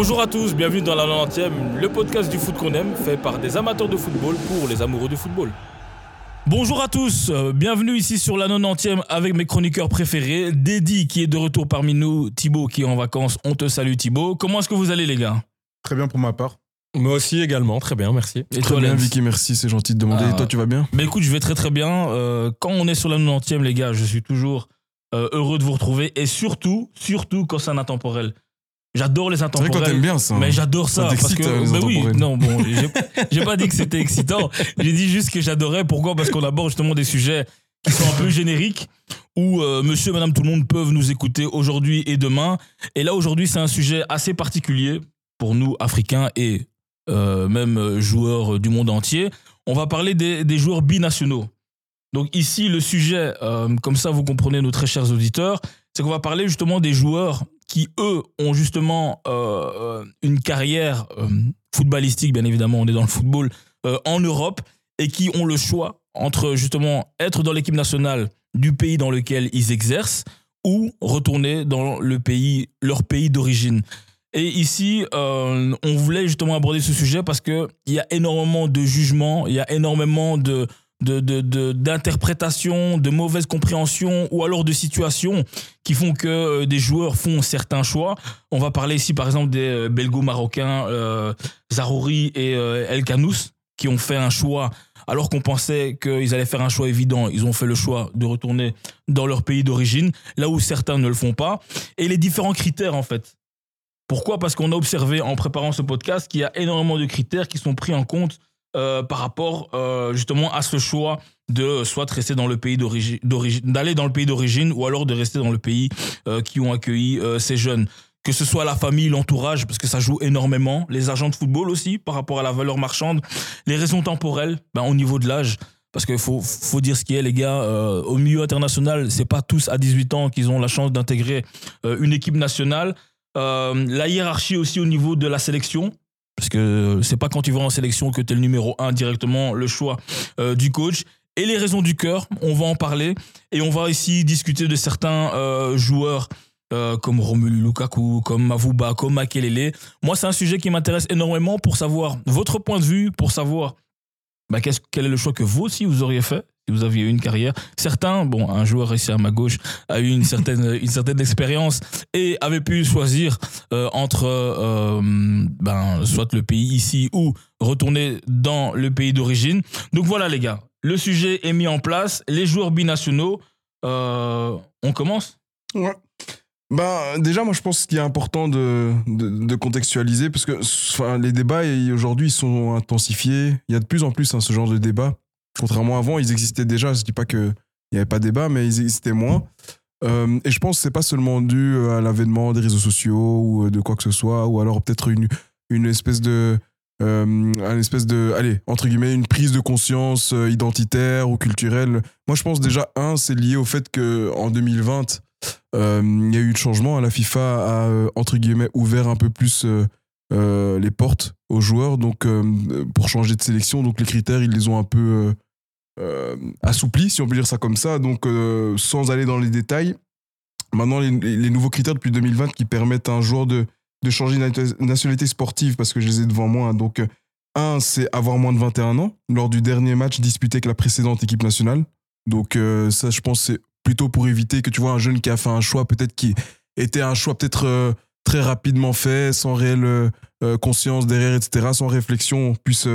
Bonjour à tous, bienvenue dans la 90e, le podcast du foot qu'on aime, fait par des amateurs de football pour les amoureux du football. Bonjour à tous, euh, bienvenue ici sur la 90e avec mes chroniqueurs préférés, Dédi qui est de retour parmi nous, Thibaut qui est en vacances, on te salue Thibaut. Comment est-ce que vous allez les gars? Très bien pour ma part. Moi aussi également, très bien, merci. Et Très toi, bien, Lens Vicky, merci, c'est gentil de demander. Ah. Et toi, tu vas bien? Bah écoute, je vais très très bien. Euh, quand on est sur la 90e, les gars, je suis toujours euh, heureux de vous retrouver. Et surtout, surtout quand c'est un intemporel. J'adore les C'est vrai intemporels. t'aimes bien ça. hein. Mais j'adore ça. Ça parce que, euh, les mais oui, intemporels. non, bon, j'ai- pas dit que c'était excitant. J'ai dit juste que j'adorais. Pourquoi? Parce qu'on aborde justement des sujets qui sont un peu génériques, où euh, monsieur et madame tout le monde peuvent nous écouter aujourd'hui et demain. Et là, aujourd'hui, c'est un sujet assez particulier pour nous, Africains et euh, même joueurs du monde entier. On va parler des, des joueurs binationaux. Donc ici, le sujet, euh, comme ça vous comprenez nos très chers auditeurs, c'est qu'on va parler justement des joueurs qui, eux, ont justement euh, euh, une carrière euh, footballistique, bien évidemment, on est dans le football, en Europe, et qui ont le choix entre justement être dans l'équipe nationale du pays dans lequel ils exercent ou retourner dans le pays, leur pays d'origine. Et ici, on voulait justement aborder ce sujet parce qu'il y a énormément de jugements, il y a énormément de, de, de, de- mauvaises compréhensions ou alors de situations qui font que euh, des joueurs font certains choix. On va parler ici par exemple des euh, belgo-marocains euh, Zarouri et euh, El Kanous qui ont fait un choix alors qu'on pensait qu'ils allaient faire un choix évident. Ils ont fait le choix de retourner dans leur pays d'origine, là où certains ne le font pas. Et les différents critères en fait. Pourquoi? Parce qu'on a observé en préparant ce podcast qu'il y a énormément de critères qui sont pris en compte euh, par rapport euh, justement à ce choix de soit rester dans le pays d'origine, d'aller dans le pays d'origine ou alors de rester dans le pays euh, qui ont accueilli ces jeunes. Que ce soit la famille, l'entourage, parce que ça joue énormément, les agents de football aussi par rapport à la valeur marchande, les raisons temporelles, ben, au niveau de l'âge. Parce qu'il faut, faut dire ce qui est, les gars, au milieu international, c'est pas tous à 18 ans qu'ils ont la chance d'intégrer une équipe nationale. La hiérarchie aussi au niveau de la sélection, parce que c'est pas quand tu vas en sélection que tu es le numéro un directement, le choix euh, du coach. Et les raisons du cœur, on va en parler. Et on va ici discuter de certains euh, joueurs euh, comme Romelu Lukaku, comme Mavuba, comme Makelele. Moi, c'est un sujet qui m'intéresse énormément pour savoir votre point de vue, pour savoir bah, quel est le choix que vous aussi vous auriez fait vous aviez une carrière. Certains, bon, un joueur ici à ma gauche a eu une certaine, une certaine expérience et avait pu choisir euh, entre euh, ben, soit le pays ici ou retourner dans le pays d'origine. Donc voilà les gars, le sujet est mis en place. Les joueurs binationaux, euh, on commence? Ouais. Bah, déjà, moi, je pense qu'il est important de, de, contextualiser parce que les débats aujourd'hui sont intensifiés. Il y a de plus en plus hein, ce genre de débat. Contrairement à avant, ils existaient déjà. Je dis pas qu'il n'y avait pas de débat, mais ils existaient moins. Euh, et je pense que c'est pas seulement dû à l'avènement des réseaux sociaux ou euh, de quoi que ce soit, ou alors peut-être une, une espèce de. euh, une espèce de. Allez, entre guillemets, une prise de conscience euh, identitaire ou culturelle. Moi, je pense déjà, un, c'est lié au fait qu'en 2020, euh, il y a eu le changement. La FIFA a, euh, entre guillemets, ouvert un peu plus euh, euh, les portes aux joueurs donc, euh, pour changer de sélection. Donc, les critères, ils les ont un peu euh, assouplis, si on peut dire ça comme ça. Donc, euh, sans aller dans les détails, maintenant les, nouveaux critères depuis 2020 qui permettent à un joueur de, de changer de nat- nationalité sportive, parce que je les ai devant moi. hein. Donc, euh, un, c'est avoir moins de 21 ans lors du dernier match disputé avec la précédente équipe nationale. Donc, ça, je pense, c'est plutôt pour éviter que tu vois un jeune qui a fait un choix, peut-être qui était un choix peut-être très rapidement fait, sans réelle conscience derrière, etc., sans réflexion, puisse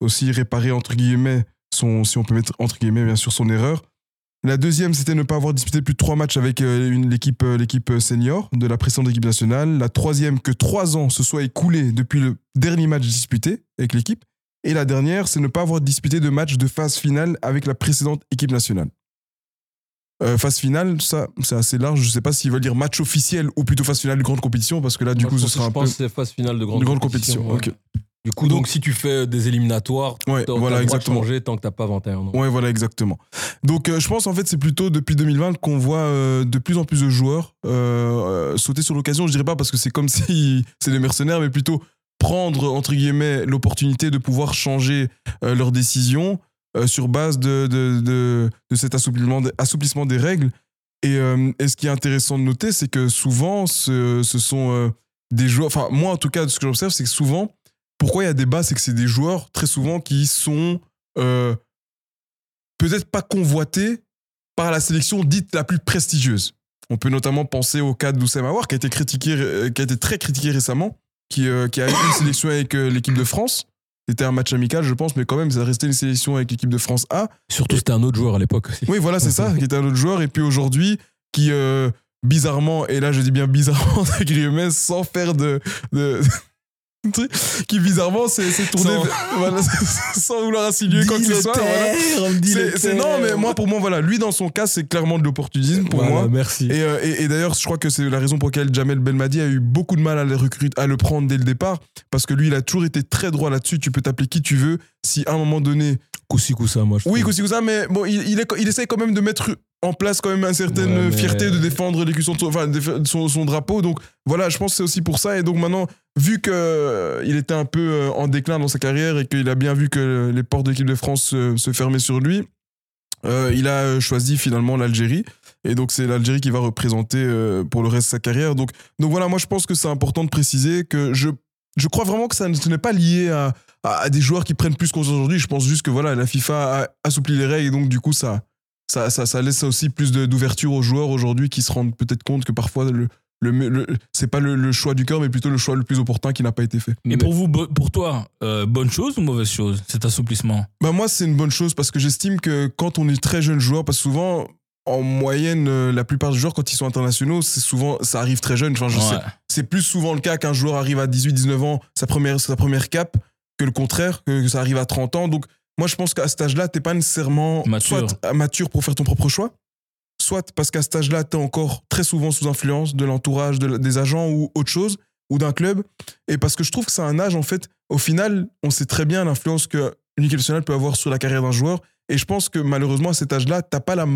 aussi réparer, entre guillemets, son, si on peut mettre entre guillemets, bien sûr, son erreur. La deuxième, c'était ne pas avoir disputé plus de trois matchs avec euh, une- l'équipe euh, l'équipe senior de la précédente équipe nationale. La troisième, que trois ans se soient écoulés depuis le dernier match disputé avec l'équipe. Et la dernière, c'est ne pas avoir disputé de match de phase finale avec la précédente équipe nationale. Euh, phase finale, ça, c'est assez large. Je ne sais pas s'ils veulent dire match officiel ou plutôt phase finale de grande compétition, parce que là, du Moi, coup, je ce sera un je peu. pense que c'est phase finale de grande, de grande compétition. compétition. ouais. ok. Du coup, donc, si tu fais des éliminatoires, Ouais, voilà, exactement. changer tant que t'as pas 21 ans. Ouais, voilà, exactement. Donc, euh, je pense en fait, c'est plutôt depuis 2020 qu'on voit euh, de plus en plus de joueurs euh, euh, sauter sur l'occasion. Je dirais pas parce que c'est comme si c'est des mercenaires, mais plutôt prendre entre guillemets l'opportunité de pouvoir changer euh, leurs décisions euh, sur base de, de, de, de cet assouplissement, assouplissement des règles. Et, euh, et ce qui est intéressant de noter, c'est que souvent, ce, ce sont euh, des joueurs. Enfin, moi en tout cas, ce que j'observe, c'est que souvent, pourquoi il y a débat, c'est que c'est des joueurs très souvent qui sont euh, peut-être pas convoités par la sélection dite la plus prestigieuse. On peut notamment penser au cas d'Oussem Aouar, qui a été critiqué, euh, qui a été très critiqué récemment, qui, euh, qui a eu une sélection avec l'équipe de France. C'était un match amical, je pense, mais quand même, ça restait une sélection avec l'équipe de France A. Surtout, c'était un autre joueur à l'époque aussi. Oui, voilà, c'est ça, qui était un autre joueur. Et puis aujourd'hui, qui bizarrement, et là je dis bien bizarrement, sans faire de. de qui bizarrement s'est tourné Sans- vers- voilà, sans vouloir insinuer quoi que ce soit. voilà. C'est- non, mais moi, pour moi, voilà, lui, dans son cas, c'est clairement de l'opportunisme pour Voilà, moi. merci. Et, euh, et- et d'ailleurs, je crois que c'est la raison pour laquelle Jamel Belmadi a eu beaucoup de mal à le recruter, à le prendre dès le départ, parce que lui, il a toujours été très droit là-dessus. Tu peux t'appeler qui tu veux. Si à un moment donné, Koussi Koussa, moi. Je oui. Koussi Koussa, mais bon, il, il, est- il essaie quand même de mettre en place quand même une certaine Ouais, mais- fierté de défendre l'écusson de son, enfin, son, son drapeau. Donc voilà, je pense que c'est aussi pour ça. Et donc maintenant, vu que euh, était un peu euh, en déclin dans sa carrière et qu'il a bien vu que les portes de l'équipe de France se, fermaient sur lui, euh, il a choisi finalement l'Algérie. Et donc c'est l'Algérie qui va représenter pour le reste de sa carrière. Donc, donc voilà, moi je pense que c'est important de préciser que je, je crois vraiment que ça n'est pas lié à, à, des joueurs qui prennent plus conscience aujourd'hui. Je pense juste que voilà, la FIFA a assoupli les règles et donc du coup ça, ça, ça, ça laisse aussi plus d'ouverture aux joueurs aujourd'hui qui se rendent peut-être compte que parfois le, le, le- c'est pas le, le choix du cœur mais plutôt le choix le plus opportun qui n'a pas été fait. Et pour vous, pour toi, euh, bonne chose ou mauvaise chose, cet assouplissement? Bah moi, c'est une bonne chose parce que j'estime que quand on est très jeune joueur, parce que souvent, en moyenne, euh, la plupart des joueurs, quand ils sont internationaux, c'est souvent, ça arrive très jeune. Enfin, je Ouais. c'est plus souvent le cas qu'un joueur arrive à 18, 19 ans, sa première, sa première cape, que le contraire, que, ça arrive à 30 ans. Donc, moi, je pense qu'à cet âge-là, t'es pas nécessairement Mature. soit mature pour faire ton propre choix, soit parce qu'à cet âge-là, t'es encore très souvent sous influence de l'entourage, de- des agents ou autre chose, ou d'un club. Et parce que je trouve que c'est un âge, en fait, au final, on sait très bien l'influence que une équipe nationale peut avoir sur la carrière d'un joueur. Et je pense que malheureusement, à cet âge-là, t'as pas la,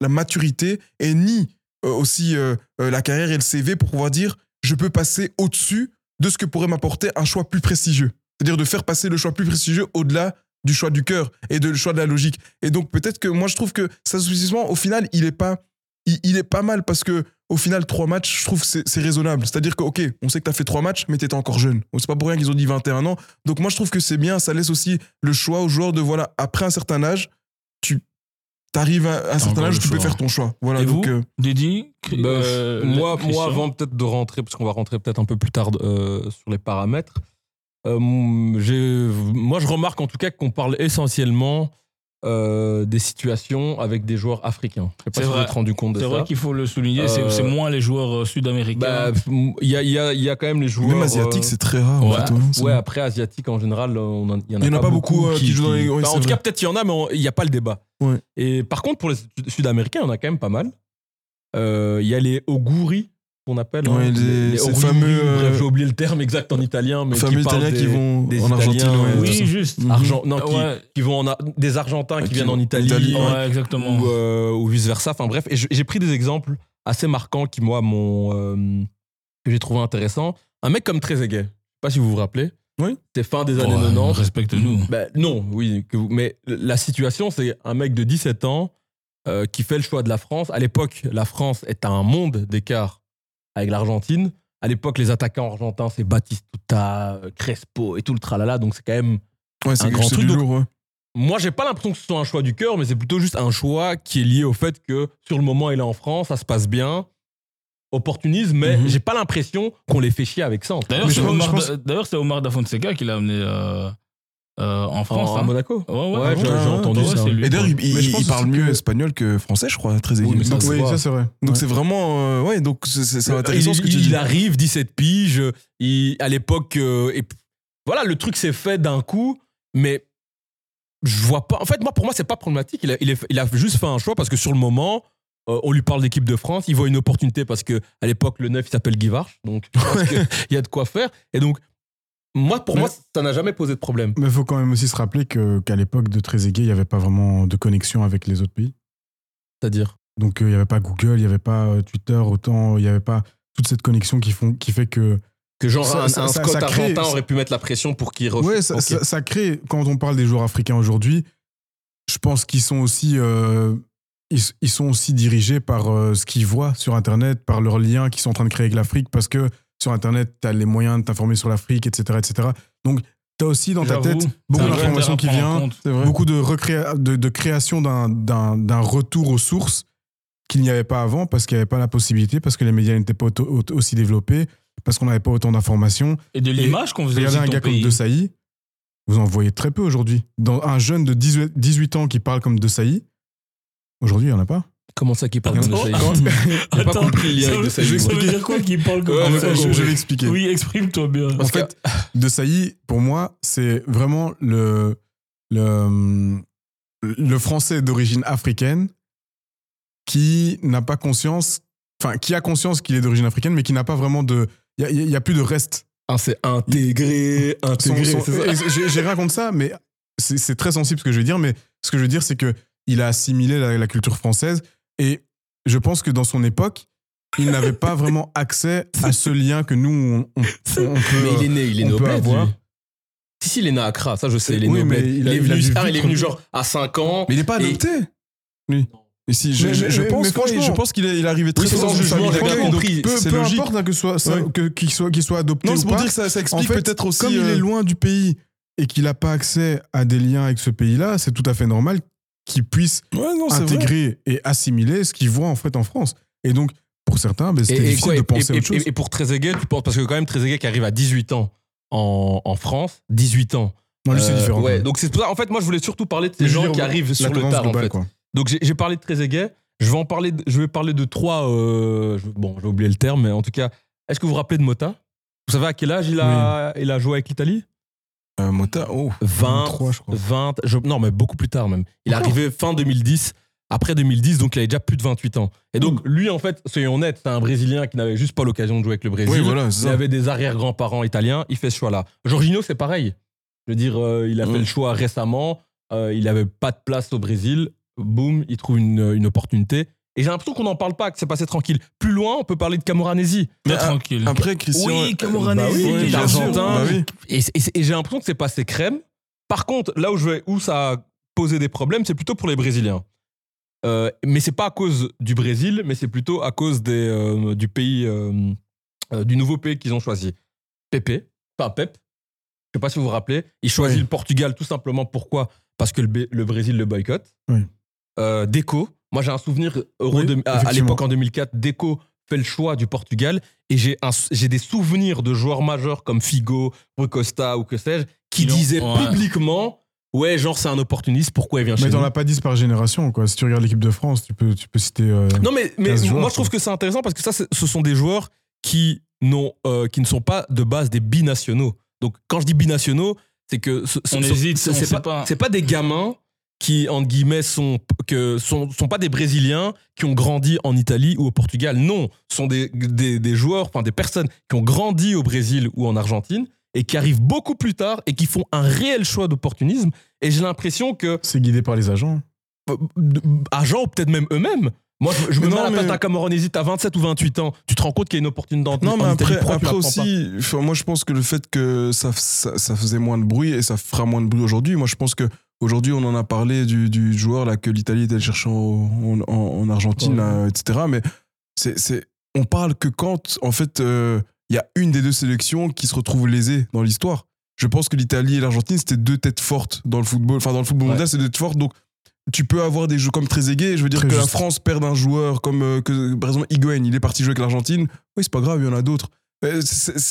la maturité et ni euh, aussi euh, euh, la carrière et le CV pour pouvoir dire je peux passer au-dessus de ce que pourrait m'apporter un choix plus prestigieux. C'est-à-dire de faire passer le choix plus prestigieux au-delà du choix du cœur et de le choix de la logique. Et donc peut-être que moi je trouve que cet assouplissement, au final, il est pas, il, il est pas mal parce que au final, trois matchs, je trouve que c'est c'est raisonnable. C'est-à-dire que, ok, on sait que tu as fait trois matchs, mais tu étais encore jeune. C'est pas pour rien qu'ils ont dit 21 ans. Donc moi, je trouve que c'est bien. Ça laisse aussi le choix aux joueurs de, voilà, après un certain âge, tu arrives à un certain âge tu peux faire ton choix. Voilà, Et donc, vous, euh, Didi Bah, euh, moi, moi, avant peut-être de rentrer, parce qu'on va rentrer peut-être un peu plus tard euh, sur les paramètres, euh, moi je remarque en tout cas qu'on parle essentiellement euh, des situations avec des joueurs africains. Je sais pas C'est si vous vrai. vous êtes rendu compte de C'est ça. vrai qu'il faut le souligner, c'est Euh, c'est moins les joueurs sud-américains. Bah, Il y, a, il y a- il y a quand même les joueurs. même asiatique, euh, c'est très rare. en ouais. fait, hein, c'est- Ouais, après, asiatique en général, en- il y en a, Il y en a pas beaucoup, qui jouent dans les- ouais, Bah, c'est en tout vrai. cas, peut-être il y en a, mais on- il n'y a pas le débat. Ouais. Et par contre, pour les Sud- Sud-Américains, il y en a quand même pas mal. Euh, Il y a les Oguri, qu'on appelle. hein, les- ces fameux, euh, Bref, j'ai oublié le terme exact en italien, mais fameux qui parlent Italiens des, qui vont des en Argentine. Ouais, oui, juste. Argent- non, qui, Ouais. qui vont en a- des Argentins qui qui viennent en Italie, Italie, Ouais, exactement. ou, euh, ou vice versa. Enfin bref, et j'ai pris des exemples assez marquants qui moi m'ont euh, que j'ai trouvé intéressants. Un mec comme Trezeguet, je sais pas si vous vous rappelez. Oui. C'est fin des années Ouais, 90. Respecte-nous. Ben, non, oui, que vous- mais la situation c'est un mec de 17 ans euh, qui fait le choix de la France. À l'époque, la France est à un monde d'écart avec l'Argentine. À l'époque, les attaquants argentins, c'est Batistuta, Crespo et tout le tralala. Donc c'est quand même Ouais, c'est un grand truc. lourd, ouais. moi, j'ai pas l'impression que ce soit un choix du cœur, mais c'est plutôt juste un choix qui est lié au fait que sur le moment, il est en France, ça se passe bien. Opportunisme, mais Mhm. j'ai pas l'impression qu'on les fait chier avec ça. D'ailleurs, c'est Omar, pense- Da- d'ailleurs, c'est Omar Da Fonseca qui l'a amené euh, euh, en France. En- à hein. Monaco. Ouais, ouais, Ouais, ouais, j'ai- entendu ouais, ça. Et d'ailleurs, il, Ouais. il- Mais je pense il parle mieux que- espagnol que français, je crois, très Oui, mais ça, donc, se Oui, ça c'est vrai. donc Ouais. c'est vraiment, euh, ouais, donc c'est intéressant il, ce que tu il dis. arrive, 17 piges. il- à l'époque, euh, et voilà, le truc s'est fait d'un coup, mais je vois pas. En fait, moi, pour moi, c'est pas problématique. Il a, il, est- il a juste fait un choix parce que sur le moment, euh, on lui parle d'équipe de France. Il voit une opportunité parce que à l'époque, le 9 il s'appelle Guy Varche, donc qu'il y a de quoi faire. Et donc, moi, pour Mais- moi, ça n'a jamais posé de problème. Mais il faut quand même aussi se rappeler que- qu'à l'époque de Trezeguet, il n'y avait pas vraiment de connexion avec les autres pays. C'est-à-dire, Donc euh, il n'y avait pas Google, il n'y avait pas euh, Twitter, autant il n'y avait pas toute cette connexion qui, font, qui fait que que genre Ça- un, ça- un ça- Scott crée- aurait pu mettre la pression pour qu'il refuse. Ouais, ça, Ok. ça- ça crée, quand on parle des joueurs africains aujourd'hui, je pense qu'ils sont aussi, euh, ils, ils sont aussi dirigés par euh, ce qu'ils voient sur Internet, par leurs liens qu'ils sont en train de créer avec l'Afrique, parce que sur Internet, tu as les moyens de t'informer sur l'Afrique, etc., etc. Donc, tu as aussi dans ta tête beaucoup d'informations qui viennent, beaucoup de, recréa- de, de création d'un- retour aux sources qu'il n'y avait pas avant, parce qu'il n'y avait pas la possibilité, parce que les médias n'étaient pas aussi développés, parce qu'on n'avait pas autant d'informations. Et de l'image qu'on faisait Regardez aussi un gars comme. De Sailly, vous en voyez très peu aujourd'hui. Dans un jeune de 18, 18 ans qui parle comme De Sailly, aujourd'hui, il n'y en a pas. Comment ça qu'il parle attends. J'ai pas Attends, compris le lien ça avec veut- De Saïd. je- Ça veut dire quoi qu'il parle comme Ouais, ça mais ça, je, je oui. vais expliquer. Oui, exprime-toi bien. En fait, De Sailly, pour moi, c'est vraiment le, le, le français d'origine africaine qui n'a pas conscience, enfin, qui a conscience qu'il est d'origine africaine, mais qui n'a pas vraiment de. Il n'y a, plus de reste. Ah, c'est intégré, Son- intégré. son- c'est ça? et J'ai j'ai rien contre ça, mais c'est c'est très sensible ce que je veux dire. Mais ce que je veux dire, c'est que il a assimilé la, la culture française et je pense que dans son époque, il n'avait pas vraiment accès à ce lien que nous on, on- on peut. Mais il est né, il est né au avoir. lui. Si, si, il est né à Accra, ça je sais, il est Oui, né au mais bled. il Il, a- est il venu, ah, il est venu genre à 5 ans. Mais il n'est pas Et- adopté, lui. Et si, je, Mais- je- je mais- pense, mais ouais, franchement- je pense qu'il est, il est arrivé très Oui, une jugement, famille j'ai bien d'accueil, donc compris. Peu, C'est peu logique. importe hein, que soit, ça- Ouais. que- qu'il soit, qu'il soit adopté Non, c'est pour pas. dire que ça, ça En explique fait, peut-être aussi. comme il euh, est loin du pays et qu'il n'a pas accès à des liens avec ce pays-là, c'est tout à fait normal qu'il puisse Ouais, non, c'est vrai. intégrer et assimiler ce qu'il voit en fait en France. Et donc, pour certains, ben, c'était difficile quoi, de penser et- à autre chose. et- pour Trezeguet, tu penses, parce que quand même Trezeguet qui arrive à 18 ans en, en France, 18 ans. non, lui, c'est Euh, différent. Ouais, donc c'est pour ça, en fait, moi je voulais surtout parler de ces gens dire, qui arrivent sur le tard en globale, fait. quoi. Donc j'ai parlé de Trezeguet. Je vais en parler. de- je vais parler de trois. euh, je- bon, j'ai oublié le terme, mais en tout cas, est-ce que vous vous rappelez de Mota Vous savez à quel âge il a, il a joué avec l'Italie? Euh, Mota, oh. 20, 23, je crois. 20. je- non, mais beaucoup plus tard même. Il est arrivé fin 2010. Après 2010, donc il avait déjà plus de 28 ans. Et donc lui, en fait, soyons honnêtes, c'est un Brésilien qui n'avait juste pas l'occasion de jouer avec le Brésil. Oui, voilà, c'est Il ça. avait des arrière-grands-parents italiens. Il fait ce choix-là. Jorginho, c'est pareil. Je veux dire, euh, il a fait Mm. le choix récemment. euh, il avait pas de place au Brésil. Boum, il trouve une, une opportunité. Et j'ai l'impression qu'on n'en parle pas, que c'est passé tranquille. Plus loin, on peut parler de Camoranesi. Mais ah, tranquille. Après, Christian. Oui, Camoranesi. Bah oui, sûr. Bah oui. Et, et- et j'ai l'impression que c'est passé crème. Par contre, là où, je vais, où ça a posé des problèmes, c'est plutôt pour les Brésiliens. Euh, mais c'est pas à cause du Brésil, mais c'est plutôt à cause des, euh, du pays, euh, euh, du nouveau pays qu'ils ont choisi. Pepe, enfin Pep. Je sais pas si vous vous rappelez. Il choisit Oui. le Portugal tout simplement pourquoi? Parce que le, le Brésil le boycotte. Oui. Euh, Deco. Moi, j'ai un souvenir Euro Oui, de- à, à l'époque en 2004. Deco fait le choix du Portugal et j'ai des souvenirs de joueurs majeurs comme Figo, Rui Costa ou que sais-je qui disaient ouais. publiquement ouais genre c'est un opportuniste pourquoi il vient Mais chez t'en nous as pas 10 par génération. Quoi. Si tu regardes l'équipe de France, tu peux, tu peux citer. euh, non mais, mais 15 joueurs, moi je trouve quoi. que c'est intéressant parce que ça ce sont des joueurs qui euh, qui ne sont pas de base des binationaux donc quand je dis binationaux c'est que ce- On ce- hésite, c'est pas, pas. pas des gamins qui entre guillemets sont que sont, sont pas des brésiliens qui ont grandi en Italie ou au Portugal. Non ce sont des, des, des joueurs enfin des personnes qui ont grandi au Brésil ou en Argentine et qui arrivent beaucoup plus tard et qui font un réel choix d'opportunisme. Et j'ai l'impression que C'est guidé par les agents. euh, agents ou peut-être même eux-mêmes. Moi je, je me mets à la place d'un Camoranesi t'as 27 ou 28 ans tu te rends compte qu'il y a une opportunité en, Non, mais après, pas. aussi, moi je pense que le fait que ça, ça, ça faisait moins de bruit et ça fera moins de bruit aujourd'hui, moi je pense que Aujourd'hui, on en a parlé du, du joueur là, que l'Italie était chercher en, en- en Argentine, là, etc. Mais c'est, on parle que quand, en fait, euh, il y a une des deux sélections qui se retrouve lésée dans l'histoire. Je pense que l'Italie et l'Argentine, c'était deux têtes fortes dans le football. Enfin, dans le football Ouais. mondial, c'est deux têtes fortes. Donc, tu peux avoir des jeux comme Trezeguet. Je veux dire Très que la. France perde un joueur comme, euh, que, par exemple, Higuain, il est parti jouer avec l'Argentine. Oui, c'est pas grave, il y en a d'autres. Euh,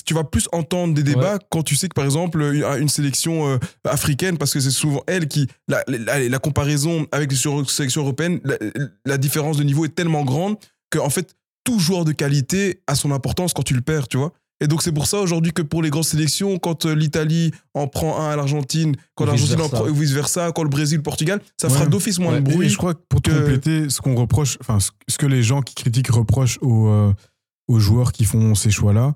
tu vas plus entendre des débats quand tu sais que, par exemple, une, sélection euh, africaine, parce que c'est souvent elle qui. La, la, la comparaison avec les sélections européennes, la, la différence de niveau est tellement grande que, en fait, tout joueur de qualité a son importance quand tu le perds, tu vois. Et donc, c'est pour ça aujourd'hui que pour les grosses sélections, quand euh, l'Italie en prend un à l'Argentine, quand l'Argentine en prend ou vice-versa, quand le Brésil, le Portugal, ça fera d'office moins Ouais, de bruit. Et je crois que pour te que- compléter, ce qu'on reproche, enfin, ce que les gens qui critiquent reprochent aux, euh, aux joueurs qui font ces choix-là,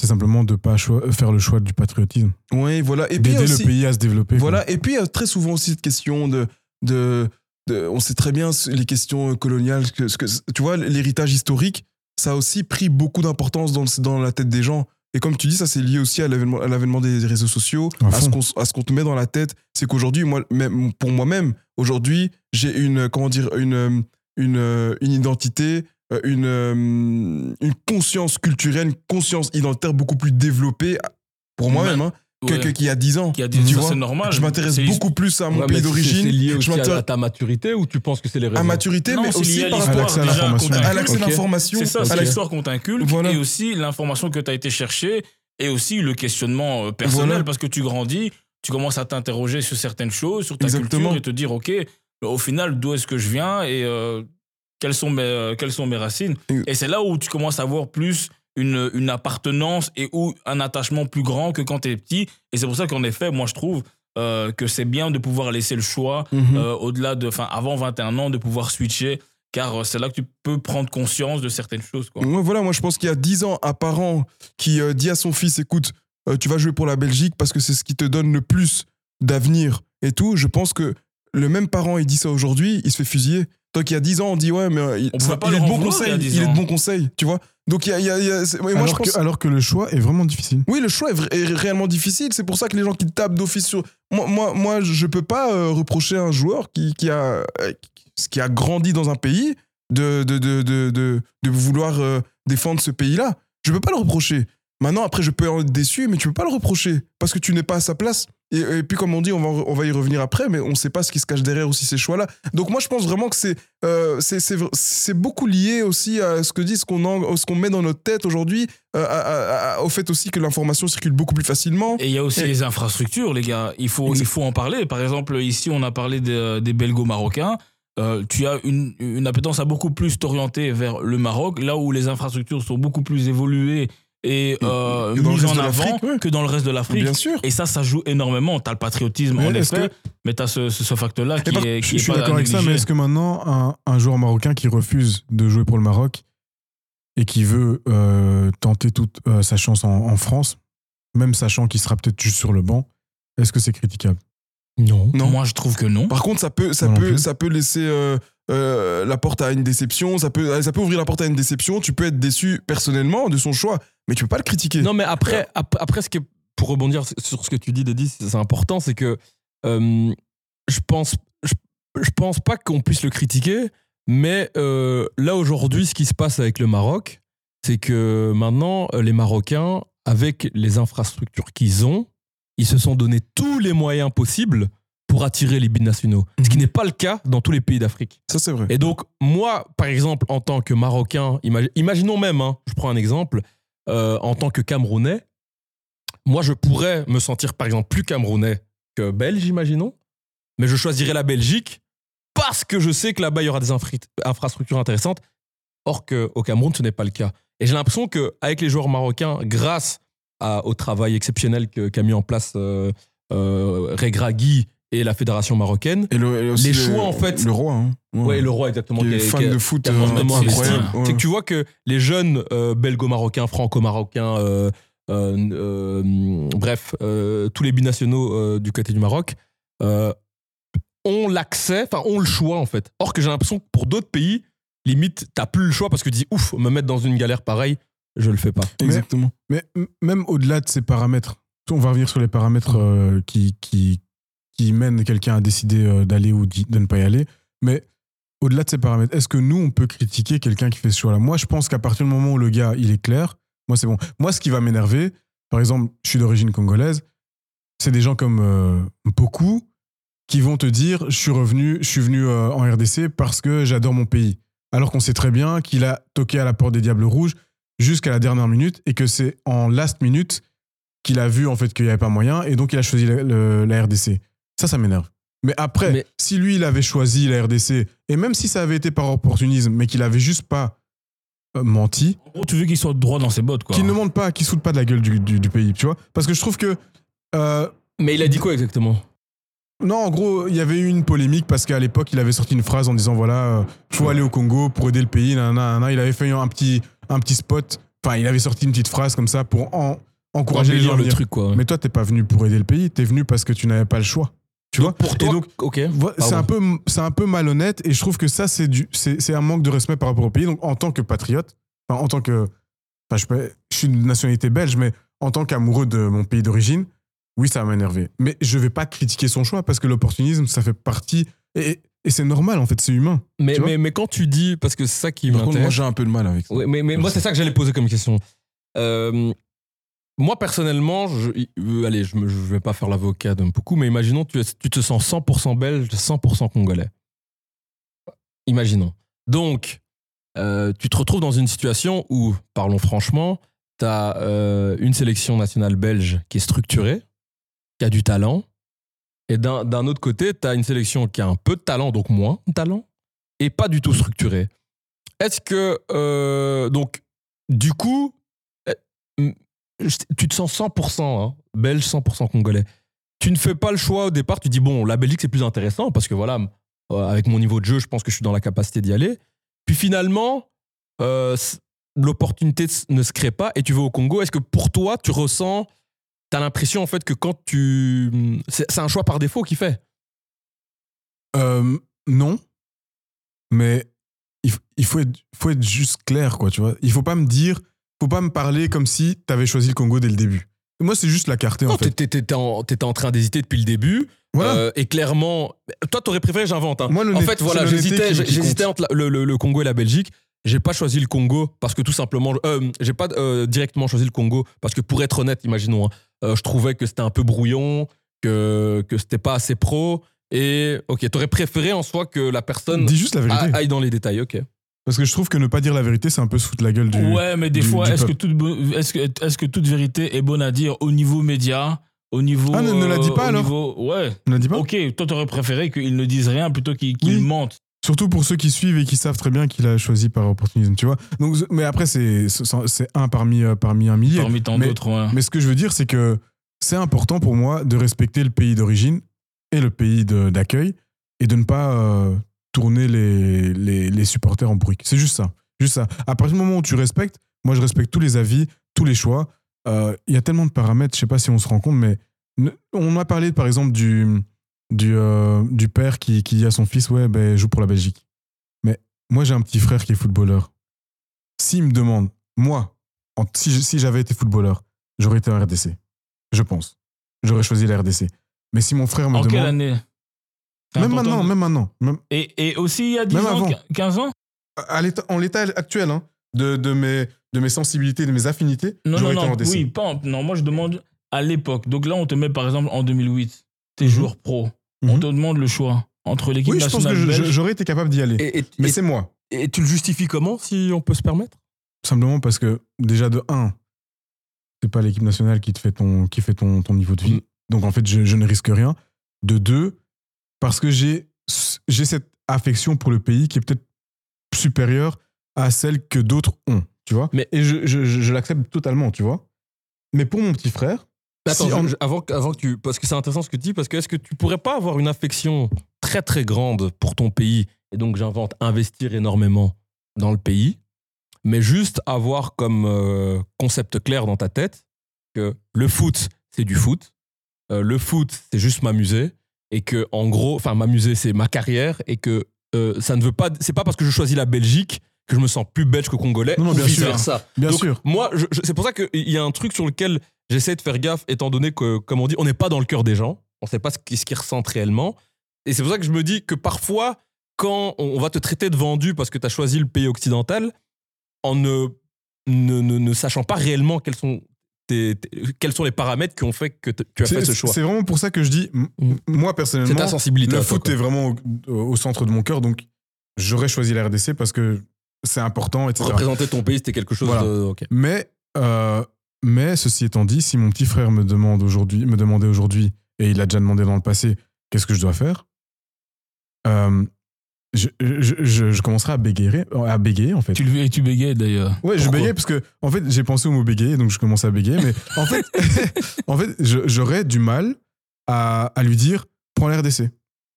c'est simplement de pas choi- faire le choix du patriotisme. Oui, voilà. Et D'aider le pays à se développer. quoi. Voilà, et puis il y a très souvent aussi cette question de. de, de- on sait très bien les questions coloniales, ce que, tu vois, l'héritage historique, ça a aussi pris beaucoup d'importance dans, dans la tête des gens. Et comme tu dis, ça c'est lié aussi à l'avènement des réseaux sociaux, À à ce qu'on te met dans la tête. C'est qu'aujourd'hui, moi, même pour moi-même, aujourd'hui, j'ai une, comment dire, une, une, une identité, euh, une, euh, une conscience culturelle, une conscience identitaire beaucoup plus développée pour moi-même hein, que- Ouais. que- qu'il y a 10 ans. Qu'il y a 10 Tu ans, vois c'est normal. Je m'intéresse beaucoup plus à mon Ouais, pays d'origine. C'est lié aussi à, m'intéresse à ta maturité ou tu penses que c'est les raisons à maturité, Non, mais c'est aussi lié à par À rapport l'accès à l'information. à l'accès à l'information. C'est ça, à c'est l'histoire qu'on t'inculque Voilà. et aussi l'information que tu as été chercher et aussi le questionnement euh, personnel Voilà. parce que tu grandis, tu commences à t'interroger sur certaines choses, sur ta Exactement. culture et te dire, OK, au final, d'où est-ce que je viens et euh, quelles, sont mes, euh, quelles sont mes racines. Et- Et c'est là où tu commences à avoir plus une, une appartenance et ou un attachement plus grand que quand tu es petit. Et c'est pour ça qu'en effet, moi, je trouve euh, que c'est bien de pouvoir laisser le choix Mhm. euh, au-delà de, enfin, avant 21 ans, de pouvoir switcher, car c'est là que tu peux prendre conscience de certaines choses. Quoi. Ouais, voilà, moi je pense qu'il y a 10 ans, un parent qui euh, dit à son fils écoute, tu vas jouer pour la Belgique parce que c'est ce qui te donne le plus d'avenir et tout. Je pense que le même parent, il dit ça aujourd'hui, il se fait fusiller. Donc il y a 10 ans, on dit ouais, mais euh, il, On pouvait ça- pas il est de bon conseil. il y a 10 Il est de bon conseil, tu vois. Donc il y a. il y a- il y a- c'est- ouais, moi, alors, je pense, que, alors que le choix est vraiment difficile. Oui, le choix est, réellement difficile. C'est pour ça que les gens qui tapent d'office sur. Moi, moi, moi je peux pas euh, reprocher à un joueur qui, qui, a, euh, qui a grandi dans un pays de, de, de, de, de, de vouloir euh, défendre ce pays-là. Je peux pas le reprocher. Maintenant, après, je peux en être déçu, mais tu peux pas le reprocher parce que tu n'es pas à sa place. Et, et puis, comme on dit, on va, on va y revenir après, mais on sait pas ce qui se cache derrière aussi ces choix-là. Donc, moi, je pense vraiment que c'est euh, c'est- beaucoup lié aussi à ce que dit, ce qu'on qu'on met dans notre tête aujourd'hui, euh, à- à- à- au fait aussi que l'information circule beaucoup plus facilement. Et il y a aussi Et- les infrastructures, les gars. Il faut, il faut en parler. Par exemple, ici, on a parlé des, des belgo-marocains. Euh, tu as une, une appétence à beaucoup plus t'orienter vers le Maroc, là où les infrastructures sont beaucoup plus évoluées et euh, en avant ouais. que dans le reste de l'Afrique. Bien sûr. Et ça, ça joue énormément. Tu as le patriotisme, Mais en effet, mais tu as ce, ce, ce facteur-là qui par- est, Je, qui est je suis d'accord avec ça, mais est-ce que maintenant, un, un joueur marocain qui refuse de jouer pour le Maroc et qui veut euh, tenter toute euh, sa chance en, en France, même sachant qu'il sera peut-être juste sur le banc, est-ce que c'est critiquable? Non. Non. Moi, je trouve que non. Par contre, ça peut, ça non peut, ça peut laisser euh, euh, la porte à une déception. Ça peut, ça peut ouvrir la porte à une déception. Tu peux être déçu personnellement de son choix, mais tu peux pas le critiquer. Non, mais après, ap- après ce que, pour rebondir sur ce que tu dis, Dédi, c'est important, c'est que euh, je pense, je, je pense pas qu'on puisse le critiquer, mais euh, là aujourd'hui, ce qui se passe avec le Maroc, c'est que maintenant, euh, les Marocains, avec les infrastructures qu'ils ont, ils se sont donné tous les moyens possibles pour attirer les binationaux. Ce qui n'est pas le cas dans tous les pays d'Afrique. Ça, c'est vrai. Et donc, moi, par exemple, en tant que Marocain, imagi- imaginons même, hein, je prends un exemple, euh, en tant que Camerounais, moi, je pourrais me sentir, par exemple, plus Camerounais que Belge, imaginons, mais je choisirais la Belgique parce que je sais que là-bas, il y aura des infrastructures intéressantes, or qu'au Cameroun, ce n'est pas le cas. Et j'ai l'impression qu'avec les joueurs marocains, grâce à- au travail exceptionnel qu'a mis en place euh, euh, Regragui et la fédération marocaine, Et le- et aussi les le- choix, en fait- Le roi. Hein. Ouais, le roi, exactement. Qui est qui est- fan qui est- de foot qui euh, incroyable. Ouais. C'est que tu vois que les jeunes euh, belgo-marocains, franco-marocains, euh, bref, tous les binationaux du côté du Maroc, ont l'accès, enfin ont le choix en fait. Or que j'ai l'impression que pour d'autres pays, limite, t'as plus le choix parce que tu dis ouf, me mettre dans une galère pareille, je le fais pas. Exactement. Mais même au-delà de ces paramètres, on va revenir sur les paramètres euh, qui, qui, qui mène quelqu'un à décider euh, d'aller ou de ne pas y aller. Mais au-delà de ces paramètres, est-ce que nous, on peut critiquer quelqu'un qui fait ce choix-là? Moi, je pense qu'à partir du moment où le gars, il est clair, moi, c'est bon. Moi, ce qui va m'énerver, par exemple, je suis d'origine congolaise, c'est des gens comme euh, beaucoup qui vont te dire je suis revenu, je suis venu euh, en RDC parce que j'adore mon pays. Alors qu'on sait très bien qu'il a toqué à la porte des Diables Rouges jusqu'à la dernière minute et que c'est en last minute qu'il a vu en fait qu'il n'y avait pas moyen et donc il a choisi la, le- la RDC. Ça, ça m'énerve. Mais après, Mais- si lui, il avait choisi la RDC, et même si ça avait été par opportunisme, mais qu'il avait juste pas euh, menti, En gros, tu veux qu'il soit droit dans ses bottes, quoi. qu'il ne monte pas, qu'il se foute pas de la gueule du, du- du pays, tu vois Parce que je trouve que... euh, Mais il a dit quoi exactement? Non, en gros, il y avait eu une polémique parce qu'à l'époque, il avait sorti une phrase en disant voilà, euh, faut aller au Congo pour aider le pays. nanana, nanana. Il avait fait un petit, un petit spot. Enfin, il avait sorti une petite phrase comme ça pour en- encourager les gens à le venir. truc, quoi. Mais toi, t'es pas venu pour aider le pays, t'es venu parce que tu n'avais pas le choix. Tu Donc, vois pour Et toi, donc, ok. C'est un peu c'est un peu malhonnête et je trouve que ça c'est du c'est c'est un manque de respect par rapport au pays donc en tant que patriote enfin, en tant que enfin, je, peux- je suis de nationalité belge mais en tant qu'amoureux de mon pays d'origine oui ça m'a énervé mais je vais pas critiquer son choix parce que l'opportunisme ça fait partie et, et c'est normal en fait c'est humain Mais, mais, mais quand tu dis, parce que c'est ça qui Par contre, moi, m'intéresse. j'ai un peu de mal avec ça. Ouais, mais, mais moi, c'est ça que j'allais poser comme question. Euh, moi, personnellement, je, euh, allez, je ne vais pas faire l'avocat de beaucoup, mais imaginons tu, tu te sens 100% belge, 100% congolais. Imaginons. Donc, euh, tu te retrouves dans une situation où, parlons franchement, tu as une sélection nationale belge qui est structurée, qui a du talent, et d'un autre côté, tu as une sélection qui a un peu de talent, donc moins de talent, et pas du tout structurée. Est-ce que, euh, donc, du coup, mm, tu te sens 100% hein, belge, 100% congolais. Tu ne fais pas le choix au départ, tu dis, bon, la Belgique, c'est plus intéressant parce que voilà, euh, avec mon niveau de jeu, je pense que je suis dans la capacité d'y aller. Puis finalement, euh, l'opportunité ne se crée pas et tu vas au Congo. Est-ce que pour toi, tu ressens, tu as l'impression en fait que quand tu. C'est un choix par défaut qu'il fait Euh, non mais il, faut être faut être juste clair quoi tu vois il faut pas me dire faut pas me parler comme si t'avais choisi le Congo dès le début moi c'est juste la carte en fait t'étais en, en train d'hésiter depuis le début. Voilà. Euh, et clairement, toi, t'aurais préféré, j'invente. hein. Moi, en fait, voilà, j'hésitais, entre la- le, le- le Congo et la Belgique. J'ai pas choisi le Congo parce que tout simplement, euh, j'ai pas euh, directement choisi le Congo parce que pour être honnête, imaginons, hein, euh, je trouvais que c'était un peu brouillon, que que c'était pas assez pro. Et ok, t'aurais préféré en soi que la personne dis juste la vérité aille dans les détails. Ok. Parce que je trouve que ne pas dire la vérité, c'est un peu se foutre la gueule du. Ouais, mais des du- fois, est-ce que, toute, est-ce, que, est-ce que toute vérité est bonne à dire au niveau média au niveau, Ah, ne- ne la dis pas, au alors. niveau- ouais. On l'a dit pas Ok, toi, t'aurais préféré qu'ils ne disent rien plutôt qu'ils, qu'ils Oui. mentent. Surtout pour ceux qui suivent et qui savent très bien qu'il a choisi par opportunisme, tu vois. Donc, mais après, c'est un parmi, euh, parmi un millier. Parmi tant d'autres, mais ce que je veux dire, c'est que c'est important pour moi de respecter le pays d'origine et le pays d'accueil et de ne pas euh, tourner les, les, les supporters en bruit. C'est juste ça. Juste ça. À partir du moment où tu respectes, moi, je respecte tous les avis, tous les choix. Euh, Il y a tellement de paramètres, je sais pas si on se rend compte, mais ne- on m'a parlé, par exemple, du, du, euh, du père qui, qui dit à son fils Ouais, ben, joue pour la Belgique. Mais moi, j'ai un petit frère qui est footballeur. S'il me demande, moi, en- si, si j'avais été footballeur, j'aurais été en RDC. Je pense. J'aurais choisi la RDC. Mais si mon frère me En demande. quelle année Même maintenant, de- même maintenant. Même, Et, et aussi il y a 10 Même ans, avant. 15 ans? À l'état- en l'état actuel hein, de, de, mes, de mes sensibilités, de mes affinités, Non, non, été non, en RDC. oui, pas en- non, moi je demande à l'époque. Donc là, on te met par exemple en 2008, t'es Mhm. joueur pro. On Mhm. te demande le choix entre l'équipe Oui, je pense que nationale je- je- belge. j'aurais été capable d'y aller. Et, et- Mais c'est moi. et tu le justifies comment, si on peut se permettre? Simplement parce que, déjà, de 1, c'est pas l'équipe nationale qui te fait ton, qui fait ton, ton niveau de vie. Mm. Donc, en fait, je, je ne risque rien. De 2, parce que j'ai j'ai cette affection pour le pays qui est peut-être supérieure à celle que d'autres ont, tu vois? Mais- Et je, je, je- je l'accepte totalement, tu vois? Mais pour mon petit frère, Attends, si je- avant, que- avant que tu. Parce que c'est intéressant ce que tu dis, parce que est-ce que tu pourrais pas avoir une affection très très grande pour ton pays, et donc j'invente investir énormément dans le pays, mais juste avoir comme euh, concept clair dans ta tête que le foot, c'est du foot, euh, le foot, c'est juste m'amuser, et que en gros, enfin m'amuser, c'est ma carrière, et que euh, ça ne veut pas. C'est pas parce que je choisis la Belgique que je me sens plus belge que congolais, Non, non, bien vice sûr. versa. bien Donc, sûr. Moi, c'est pour ça qu'il y a un truc sur lequel j'essaie de faire gaffe, étant donné que, comme on dit, on n'est pas dans le cœur des gens. On ne sait pas ce qu'ils ressentent réellement. Et c'est pour ça que je me dis que parfois, quand on va te traiter de vendu parce que tu as choisi le pays occidental, en ne, ne, ne- ne sachant pas réellement quels sont, quels sont les paramètres qui ont fait que tu as fait ce choix. c'est vraiment pour ça que je dis, Mm. moi personnellement, ta sensibilité. le toi, foot est vraiment au, au centre de mon cœur, donc j'aurais choisi la RDC parce que c'est important, etc. Représenter ton pays, c'était quelque chose Voilà. de. Mais, euh, mais ceci étant dit, si mon petit frère me demande aujourd'hui, me demandait aujourd'hui, et il a déjà demandé dans le passé, qu'est-ce que je dois faire, euh, je, je, je, je commencerai à bégayer, à bégayer en fait. Tu, le- et tu bégayes d'ailleurs. Ouais, je bégayais parce que, en fait, j'ai pensé au mot bégayer, donc je commençais à bégayer. Mais en fait, en fait j'aurais du mal à, à lui dire prends la RDC.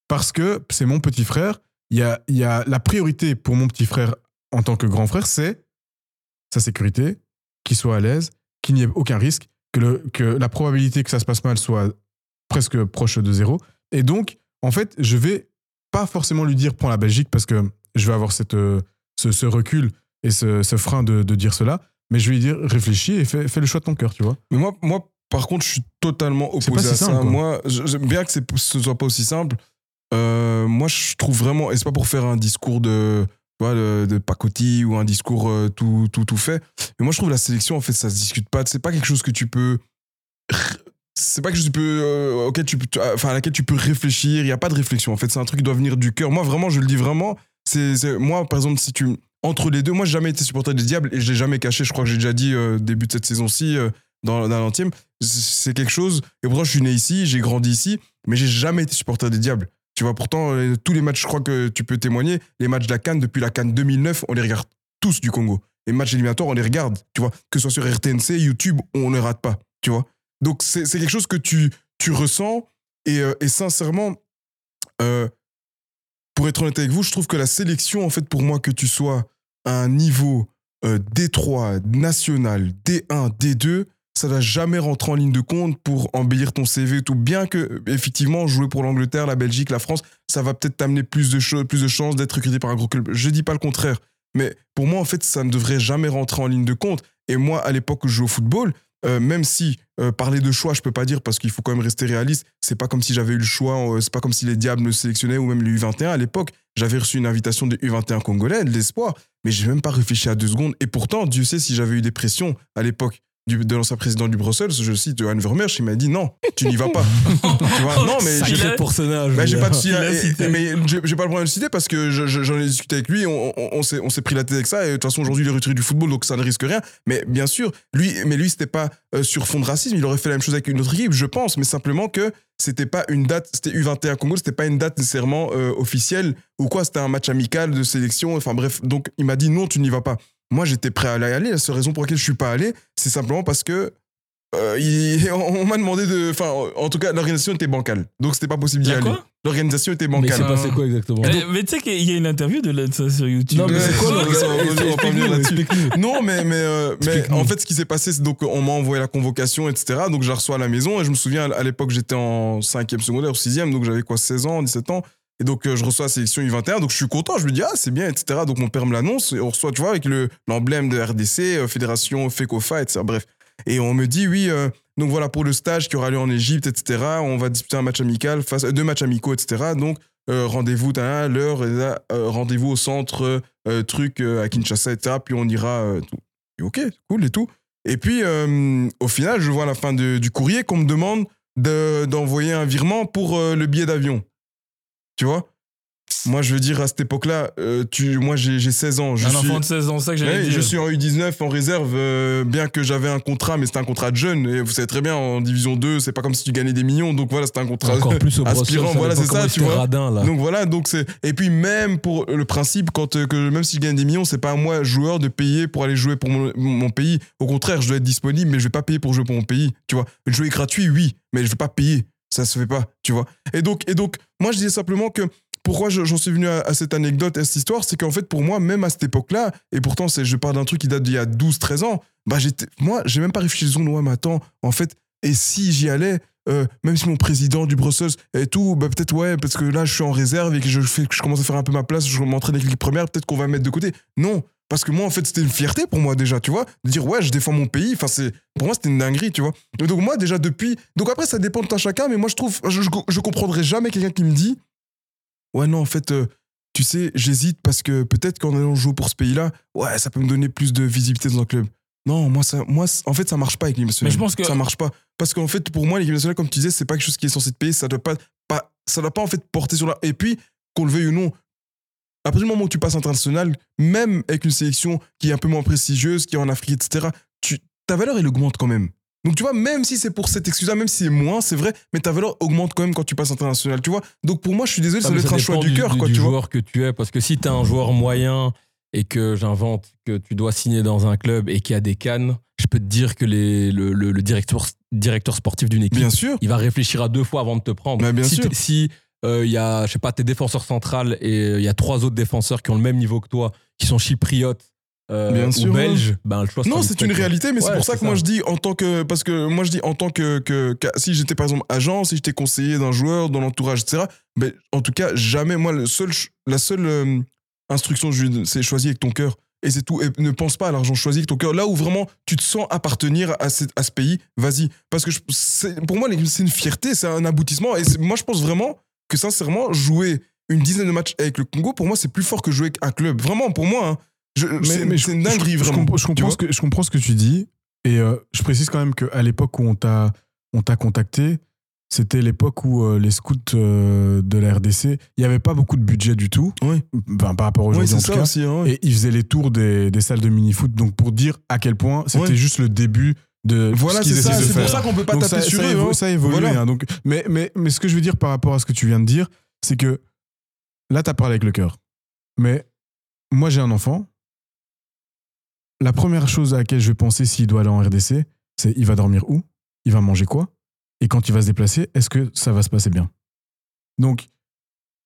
Parce que c'est mon petit frère. Il y a, y a la priorité pour mon petit frère en tant que grand frère, c'est sa sécurité, qu'il soit à l'aise, qu'il n'y ait aucun risque, que, le, que la probabilité que ça se passe mal soit presque proche de zéro. Et donc, en fait, je vais pas forcément lui dire prends la Belgique parce que je vais avoir cette, euh, ce, ce recul et ce, ce frein de, de dire cela. Mais je vais lui dire réfléchis et fais, fais le choix de ton cœur, tu vois. Mais moi, moi, par contre, je suis totalement opposé à simple, ça. quoi. Moi, j'aime bien que ce soit pas aussi simple. Euh, moi, je trouve vraiment, et c'est pas pour faire un discours de, de, pacotille ou un discours euh, tout, tout, tout fait. Mais moi, je trouve la sélection, en fait, ça se discute pas. C'est pas quelque chose que tu peux. C'est pas quelque chose que tu peux, euh, tu, enfin, à laquelle tu peux réfléchir. Il n'y a pas de réflexion. En fait, c'est un truc qui doit venir du cœur. Moi, vraiment, je le dis vraiment. C'est- moi, par exemple, si tu. Entre les deux, moi, j'ai jamais été supporter des Diables et je l'ai jamais caché. Je crois que j'ai déjà dit euh, début de cette saison-ci, euh, dans, dans l'antième. C'est quelque chose. Et pourtant, je suis né ici, j'ai grandi ici, mais j'ai jamais été supporter des Diables. Tu vois, pourtant, euh, tous les matchs, je crois que tu peux témoigner, les matchs de la Cannes, depuis la Cannes 2009, on les regarde tous du Congo. Les matchs éliminatoires, on les regarde, tu vois. Que ce soit sur RTNC, YouTube, on ne rate pas, tu vois. Donc, c'est quelque chose que tu, tu ressens. Et, euh, sincèrement, euh, pour être honnête avec vous, je trouve que la sélection, en fait, pour moi, que tu sois à un niveau euh, D3, national, D1, D2, ça va jamais rentrer en ligne de compte pour embellir ton CV et tout. Bien que, effectivement, jouer pour l'Angleterre, la Belgique, la France, ça va peut-être t'amener plus de, plus de chances d'être recruté par un gros club. Je dis pas le contraire. Mais pour moi, en fait, ça ne devrait jamais rentrer en ligne de compte. Et moi, à l'époque où je jouais au football, euh, même si euh, parler de choix, je peux pas dire parce qu'il faut quand même rester réaliste. C'est pas comme si j'avais eu le choix. euh, c'est pas comme si les Diables me sélectionnaient ou même les U21 à l'époque. J'avais reçu une invitation des U21 congolais, de l'espoir, mais j'ai même pas réfléchi à deux secondes. Et pourtant, Dieu sait si j'avais eu des pressions à l'époque du, de l'ancien président du Bruxelles, je cite Johan Vermeersch, il m'a dit non, tu n'y vas pas. tu vois, non, mais j'ai personnage. bah, j'ai pas de et- mais j'ai pas le problème de le citer parce que je- je- j'en ai discuté avec lui, on, on s'est pris la tête avec ça et de toute façon aujourd'hui il est retiré du football donc ça ne risque rien. Mais bien sûr, lui, mais lui c'était pas euh, sur fond de racisme, il aurait fait la même chose avec une autre équipe, je pense, mais simplement que c'était pas une date, c'était U21 Congo, c'était pas une date nécessairement euh, officielle ou quoi, c'était un match amical de sélection, enfin bref, donc il m'a dit non, tu n'y vas pas. Moi j'étais prêt à y aller, la seule raison pour laquelle je suis pas allé, c'est simplement parce que euh, il- on m'a demandé de. Enfin, en tout cas, l'organisation était bancale. Donc, c'était pas possible d'y aller. L'organisation était Mais bancale. c'est passé quoi exactement Mais, mais tu sais qu'il y a une interview de ça sur YouTube. Non, mais c'est quoi Ouais, ça, on va- on va pas Explique-nous, revenir là-dessus. explique-nous. Non, mais, mais, euh, mais en fait, ce qui s'est passé, c'est donc on m'a envoyé la convocation, etc. Donc, je la reçois à la maison. Et je me souviens, à l'époque, j'étais en 5e secondaire ou 6e. Donc, j'avais quoi, 16 ans, 17 ans. Et donc, euh, je reçois la sélection U21. Donc, je suis content. Je me dis, ah, c'est bien, etc. Donc, mon père me l'annonce. Et on reçoit, tu vois, avec le- l'emblème de RDC, euh, Fédération FECOFA, etc. Bref. Et on me dit, oui, euh, donc voilà, pour le stage qui aura lieu en Égypte, etc. On va disputer un match amical, face, deux matchs amicaux, etc. Donc, rendez-vous, t'as l'heure, rendez-vous au centre, truc à Kinshasa, etc. Puis on ira. tout. Et ok, cool et tout. Et puis, au final, je vois à la fin du courrier qu'on me demande de- d'envoyer un virement pour le billet d'avion. Tu vois? Moi, je veux dire, à cette époque-là, euh, tu, moi, j'ai j'ai 16 ans. Je un suis, enfant de 16 ans, c'est ça que j'allais Ouais, dire. je suis en U19 en réserve, euh, bien que j'avais un contrat, mais c'était un contrat de jeune. Et vous savez très bien, en division 2, c'est pas comme si tu gagnais des millions. Donc voilà, c'était un contrat Encore plus au aspirant. Voilà, c'est ça, tu vois. radin, là. Donc voilà, donc c'est. Et puis même pour le principe, quand euh, que même si je gagne des millions, c'est pas à moi, joueur, de payer pour aller jouer pour mon, mon pays. Au contraire, je dois être disponible, mais je vais pas payer pour jouer pour mon pays. Tu vois, jouer gratuit, oui, mais je vais pas payer. Ça se fait pas, tu vois. Et donc, et donc, moi, je disais simplement que pourquoi je- j'en suis venu à, cette anecdote, à cette histoire, c'est qu'en fait, pour moi, même à cette époque-là, et pourtant, c'est, je parle d'un truc qui date d'il y a 12-13 ans, bah, j'étais, moi, j'ai même pas réfléchi, ouais, mais attends, en fait, et si j'y allais, euh, même si mon président du Brussels et tout, bah, peut-être, ouais, parce que là, je suis en réserve et que je, fais, que je commence à faire un peu ma place, je m'entraîne avec l'équipe première, peut-être qu'on va me mettre de côté. Non, Parce que moi, en fait, c'était une fierté pour moi déjà, tu vois, de dire ouais, je défends mon pays. Enfin, c'est pour moi, c'était une dinguerie, tu vois. Et donc moi, déjà depuis, donc après, ça dépend de tout chacun, mais moi, je trouve, je, je, je comprendrai jamais quelqu'un qui me dit ouais, non, en fait. euh, tu sais, j'hésite parce que peut-être qu'en allant jouer pour ce pays-là, ouais, ça peut me donner plus de visibilité dans un club. Non, moi, ça, moi en fait, ça marche pas avec l'équipe nationale. Mais je pense que- Ça marche pas. Parce qu'en fait, pour moi, l'équipe nationale, comme tu disais, c'est pas quelque chose qui est censé te payer. Ça doit pas, pas, ça doit pas en fait porter sur la. Et puis, qu'on le veuille ou non, à partir du moment où tu passes international, même avec une sélection qui est un peu moins prestigieuse, qui est en Afrique, etc., tu, ta valeur, elle augmente quand même. Donc, tu vois, même si c'est pour cette excuse-là, même si c'est moins, c'est vrai, mais ta valeur augmente quand même quand tu passes international, tu vois. Donc, pour moi, je suis désolé, ça Ah, mais doit être un choix du cœur, quoi, du tu vois. joueur que tu es. Parce que si tu es un joueur moyen et que j'invente que tu dois signer dans un club et qu'il y a des cannes, je peux te dire que les, le, le- le directeur, directeur sportif d'une équipe, Bien sûr. il va réfléchir à deux fois avant de te prendre. Mais bien si sûr. si il y a, je sais pas, t'es défenseur central et euh, il y a trois autres défenseurs qui ont le même niveau que toi, qui sont chypriotes euh, Bien ou sûr, belges, ben le choix Non, c'est une réalité, mais c'est pour ça que moi je dis en tant que parce que moi je dis en tant que, que, que- si j'étais par exemple agent, si j'étais conseiller d'un joueur dans l'entourage, etc. Mais en tout cas, jamais moi le seul la seule euh, instruction c'est choisis avec ton cœur et c'est tout. Et ne pense pas à l'argent, choisis avec ton cœur. Là où vraiment tu te sens appartenir à, cette- à ce pays, vas-y. Parce que je- pour moi c'est une fierté, c'est un aboutissement. Et moi je pense vraiment que sincèrement jouer une dizaine de matchs avec le Congo, pour moi c'est plus fort que jouer avec un club. Vraiment pour moi. hein. Je- c'est une dinguerie je, vraiment. comprends, je ce que, je comprends ce que tu dis. Et euh, je précise quand même qu'à l'époque où on t'a on t'a contacté, c'était l'époque où euh, les scouts euh, de la RDC, il n'y avait pas beaucoup de budget du tout. Oui. Enfin, par rapport à Oui, en tout cas. aussi. hein, ouais. Et ils faisaient les tours des, des salles de mini-foot. Donc pour dire à quel point c'était juste le début de Voilà, c'est ça. C'est pour ça qu'on peut pas Donc taper ça, sur ça, eux. évo- hein. ça évolue. Voilà. hein. donc, mais, mais, mais ce que je veux dire par rapport à ce que tu viens de dire, c'est que là, tu as parlé avec le cœur. Mais moi, j'ai un enfant. La première chose à laquelle je vais penser s'il doit aller en RDC, c'est il va dormir où? Il va manger quoi? Et quand il va se déplacer, est-ce que ça va se passer bien? Donc,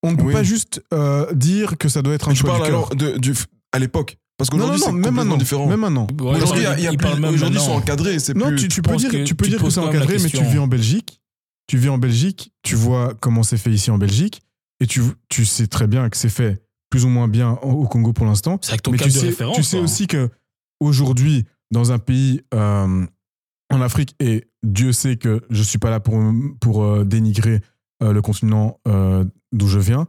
on ne peut Oui. pas juste euh, dire que ça doit être un tu choix parles du cœur. alors de, du, à l'époque. Parce Non, non, qu'aujourd'hui, non, c'est même complètement maintenant. différent. Même maintenant. Ouais, Aujourd'hui, il y a- plus- aujourd'hui, ils sont encadrés. C'est Non, plus. tu, tu peux dire, que tu peux dire que c'est encadré, mais tu vis en Belgique. Tu vis en Belgique, tu vois comment c'est fait ici en Belgique, et tu, tu sais très bien que c'est fait plus ou moins bien au Congo pour l'instant. C'est avec ton Mais cadre tu de sais, référence. tu sais aussi que aujourd'hui, dans un pays euh, en Afrique, et Dieu sait que je suis pas là pour, pour euh, dénigrer euh, le continent euh, d'où je viens,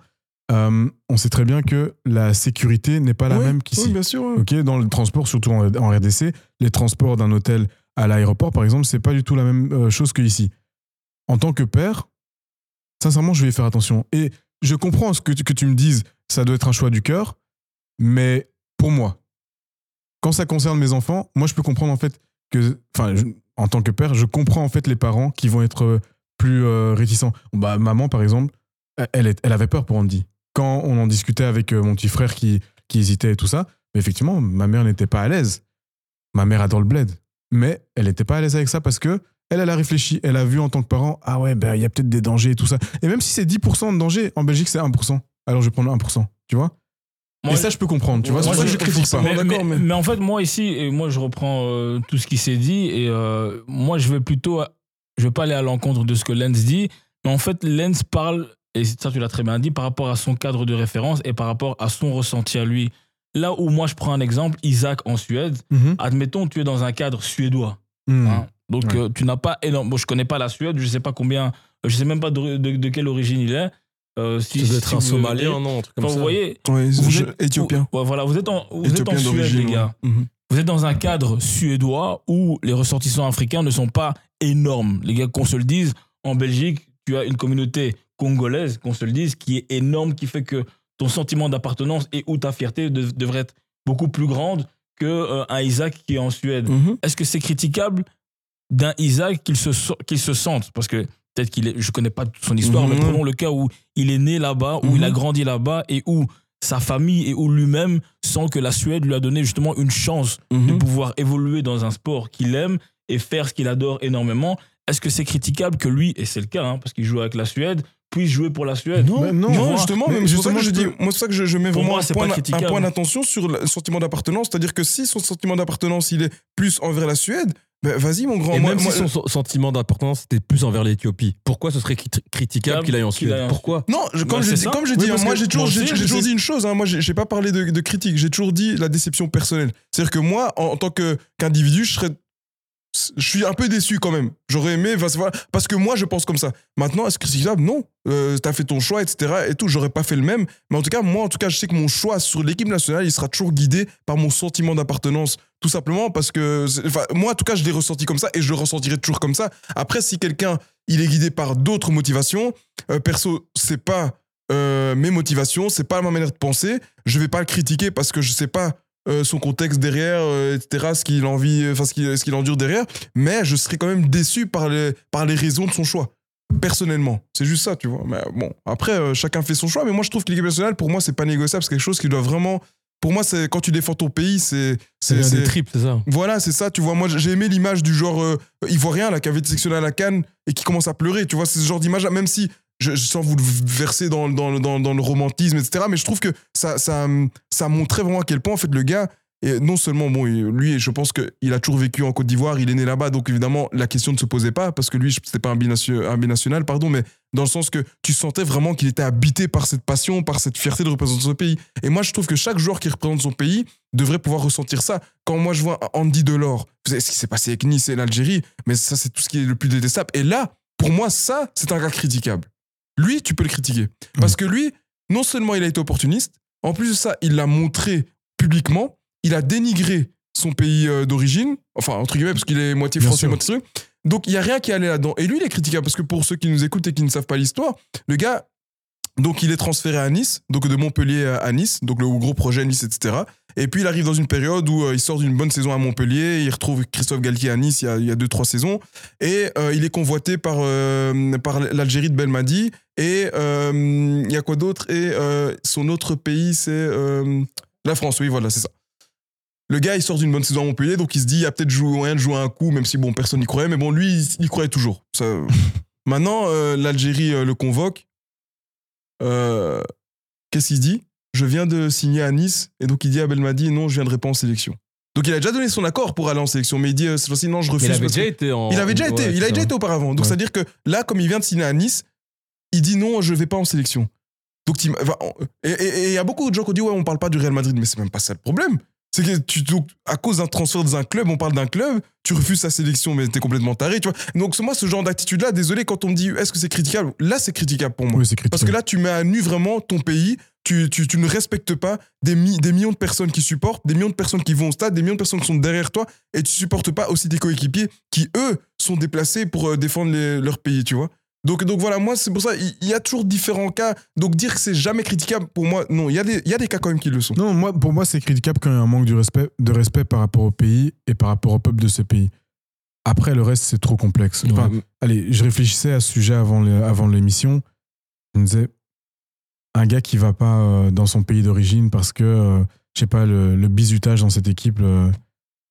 euh, on sait très bien que la sécurité n'est pas la Ouais, même qu'ici. Oui, bien sûr. ouais. Dans le transport, surtout en, en RDC, les transports d'un hôtel à l'aéroport, par exemple, c'est pas du tout la même euh, chose que ici. En tant que père, sincèrement, je vais faire attention. Et je comprends ce que, tu- que tu me dises, ça doit être un choix du cœur, mais pour moi, quand ça concerne mes enfants, moi, je peux comprendre en fait que, enfin, en tant que père, je comprends en fait les parents qui vont être plus euh, réticents. Bah, maman, par exemple, elle, elle avait peur pour Andy. Quand on en discutait avec euh, mon petit frère qui, qui hésitait et tout ça, mais effectivement, ma mère n'était pas à l'aise. Ma mère adore le bled. Mais elle n'était pas à l'aise avec ça parce que elle, elle a réfléchi. Elle a vu en tant que parent, ah ouais, ben, il y a peut-être des dangers et tout ça. Et même si c'est 10% de danger, en Belgique, c'est 1%. Alors je vais prendre 1%. Tu vois? Moi, Et ça, je peux comprendre. Tu vois C'est moi, pour ça je- que je critique pas. mais, d'accord, mais- mais- mais en fait, moi ici, et moi je reprends euh, tout ce qui s'est dit, et euh, moi je vais plutôt, je vais pas aller à l'encontre de ce que Lens dit, mais en fait, Lens parle, et ça tu l'as très bien dit, par rapport à son cadre de référence et par rapport à son ressenti à lui. Là où moi je prends un exemple, Isaac en Suède, Mhm. admettons, tu es dans un cadre suédois. Mhm. hein. donc Ouais. euh, tu n'as pas énorme. Bon, je connais pas la Suède, je sais pas combien, je sais même pas de, de- de quelle origine il est. Euh, si, Ça doit être si un Somalien, non un truc comme Enfin, ça. vous voyez, vous êtes- Éthiopien. vous- ouais, voilà, vous êtes en, vous êtes en Suède, les gars. ouais. Mhm. Vous êtes dans un cadre suédois où les ressortissants africains ne sont pas énormes. Les gars, qu'on se le dise, en Belgique, tu as une communauté congolaise, qu'on se le dise, qui est énorme, qui fait que ton sentiment d'appartenance et ou ta fierté de- devrait être beaucoup plus grande que euh, un Isaac qui est en Suède. Mhm. Est-ce que c'est critiquable d'un Isaac qu'il se, so- qu'il se sente? Parce que peut-être qu'il est, je connais pas toute son histoire, Mhm. mais prenons le cas où il est né là-bas, où il a Mhm. grandi là-bas et où sa famille et où lui-même sent que la Suède lui a donné justement une chance de Mhm. pouvoir évoluer dans un sport qu'il aime et faire ce qu'il adore énormément. Est-ce que c'est critiquable que lui, et c'est le cas, hein, parce qu'il joue avec la Suède, puisse jouer pour la Suède Non, Mais non, Non, justement, mais justement, que je je dis, moi, c'est ça que je, je mets vraiment moi, un point, un point d'attention sur le sentiment d'appartenance. C'est-à-dire que si son sentiment d'appartenance, il est plus envers la Suède, Bah, Vas-y, mon grand. Et moi- même moi- si son so- sentiment d'importance était plus envers l'Éthiopie, pourquoi ce serait crit- critiquable qu'il aille en Suède? Pourquoi? Non, je- comme Bah, dit, ça. comme Oui, dit, parce moi j'ai toujours, j'ai je dit une chose. hein, moi, j'ai j'ai pas parlé de, de critique. J'ai toujours dit la déception personnelle. C'est-à-dire que moi, en, en tant que qu'individu, je serais, je suis un peu déçu quand même. J'aurais aimé, parce que moi, je pense comme ça. Maintenant, est-ce que c'est critiquable Non. Euh, T'as fait ton choix, etc. Et tout. J'aurais pas fait le même. Mais en tout cas, moi, en tout cas, je sais que mon choix sur l'équipe nationale, il sera toujours guidé par mon sentiment d'appartenance. Tout simplement parce que, moi, en tout cas, je l'ai ressenti comme ça et je le ressentirai toujours comme ça. Après, si quelqu'un, il est guidé par d'autres motivations, euh, perso, c'est pas euh, mes motivations, c'est pas ma manière de penser. Je vais pas le critiquer parce que je sais pas euh, son contexte derrière, euh, etc., ce qu'il envie, enfin ce qu'il endure derrière. Mais je serais quand même déçu par les par les raisons de son choix. Personnellement, c'est juste ça, tu vois. Mais bon, après, euh, chacun fait son choix. Mais moi, je trouve que l'équipe nationale, pour moi, c'est pas négociable. C'est quelque chose qui doit vraiment. Pour moi, c'est quand tu défends ton pays, c'est C'est des tripes, c'est ça. voilà, c'est ça, tu vois. Moi, j'ai aimé l'image du genre euh, ivoirien, là, qui avait été sectionné à la canne et qui commence à pleurer. Tu vois, c'est ce genre d'image, même si, je, sens vous le verser dans, dans, dans, dans le romantisme, etc. Mais je trouve que ça, ça, ça montrait vraiment à quel point, en fait, le gars, non seulement, bon, lui, je pense qu'il a toujours vécu en Côte d'Ivoire, il est né là-bas, donc évidemment, la question ne se posait pas, parce que lui, c'était pas un, binatio- un binational, pardon, mais dans le sens que tu sentais vraiment qu'il était habité par cette passion, par cette fierté de représenter son pays. Et moi, je trouve que chaque joueur qui représente son pays devrait pouvoir ressentir ça. Quand moi, je vois Andy Delors, savez ce qui s'est passé avec Nice et l'Algérie, mais ça, c'est tout ce qui est le plus détestable. Et là, pour moi, ça, c'est un gars critiquable. Lui, tu peux le critiquer. Parce que lui, non seulement il a été opportuniste, en plus de ça, il l'a montré publiquement, il a dénigré son pays euh, d'origine, enfin, entre guillemets, parce qu'il est moitié Bien français, sûr. moitié truc. Donc, il n'y a rien qui allait là-dedans. Et lui, il est critiquable, parce que pour ceux qui nous écoutent et qui ne savent pas l'histoire, le gars, donc il est transféré à Nice, donc de Montpellier à Nice, donc le gros projet Nice, etc. Et puis il arrive dans une période où euh, il sort d'une bonne saison à Montpellier, il retrouve Christophe Galtier à Nice il y a, il y a deux, trois saisons, et euh, il est convoité par, euh, par l'Algérie de Belmadi, et il y a quoi d'autre? Et son autre pays, c'est la France, oui, voilà, c'est ça. Le gars, il sort d'une bonne saison à Montpellier, donc il se dit, il y a peut-être moyen de jouer un coup, même si bon, personne n'y croyait, mais bon, lui, il, il croyait toujours. Maintenant, l'Algérie le convoque. Qu'est-ce qu'il dit? Je viens de signer à Nice, et donc il dit à Belmadi, non, je viendrai pas en sélection. Donc il a déjà donné son accord pour aller en sélection, mais il dit, euh, cette fois-ci, non, je refuse. Il avait parce que- déjà été en. il avait déjà Ouais, été, il a déjà ça. été auparavant. Donc Ouais. c'est-à-dire que là, comme il vient de signer à Nice, il dit non, je vais pas en sélection. Donc et il y a beaucoup de gens qui ont dit ouais, on parle pas du Real Madrid, mais c'est même pas ça le problème. C'est que tu, donc, à cause d'un transfert dans un club, on parle d'un club, tu refuses sa sélection, mais t'es complètement taré, tu vois. Donc moi, ce genre d'attitude-là, désolé, quand on me dit est-ce que c'est critiquable, là c'est critiquable pour moi. Oui, c'est critiquable. Parce que là, tu mets à nu vraiment ton pays. Tu, tu, tu ne respectes pas des, mi- des millions de personnes qui supportent, des millions de personnes qui vont au stade, des millions de personnes qui sont derrière toi, et tu supportes pas aussi tes coéquipiers qui, eux, sont déplacés pour euh, défendre les- leur pays, tu vois. Donc, donc voilà, moi, c'est pour ça, il y, a toujours différents cas. Donc dire que c'est jamais critiquable, pour moi, non, il y, a des- il y a des cas quand même qui le sont. Non, moi, pour moi, c'est critiquable quand il y a un manque de respect, de respect par rapport au pays et par rapport au peuple de ce pays. Après, le reste, c'est trop complexe. Enfin, Ouais. allez, je réfléchissais à ce sujet avant l'émission. Je me disais, un gars qui va pas euh, dans son pays d'origine parce que, euh, je sais pas, le, le bizutage dans cette équipe euh,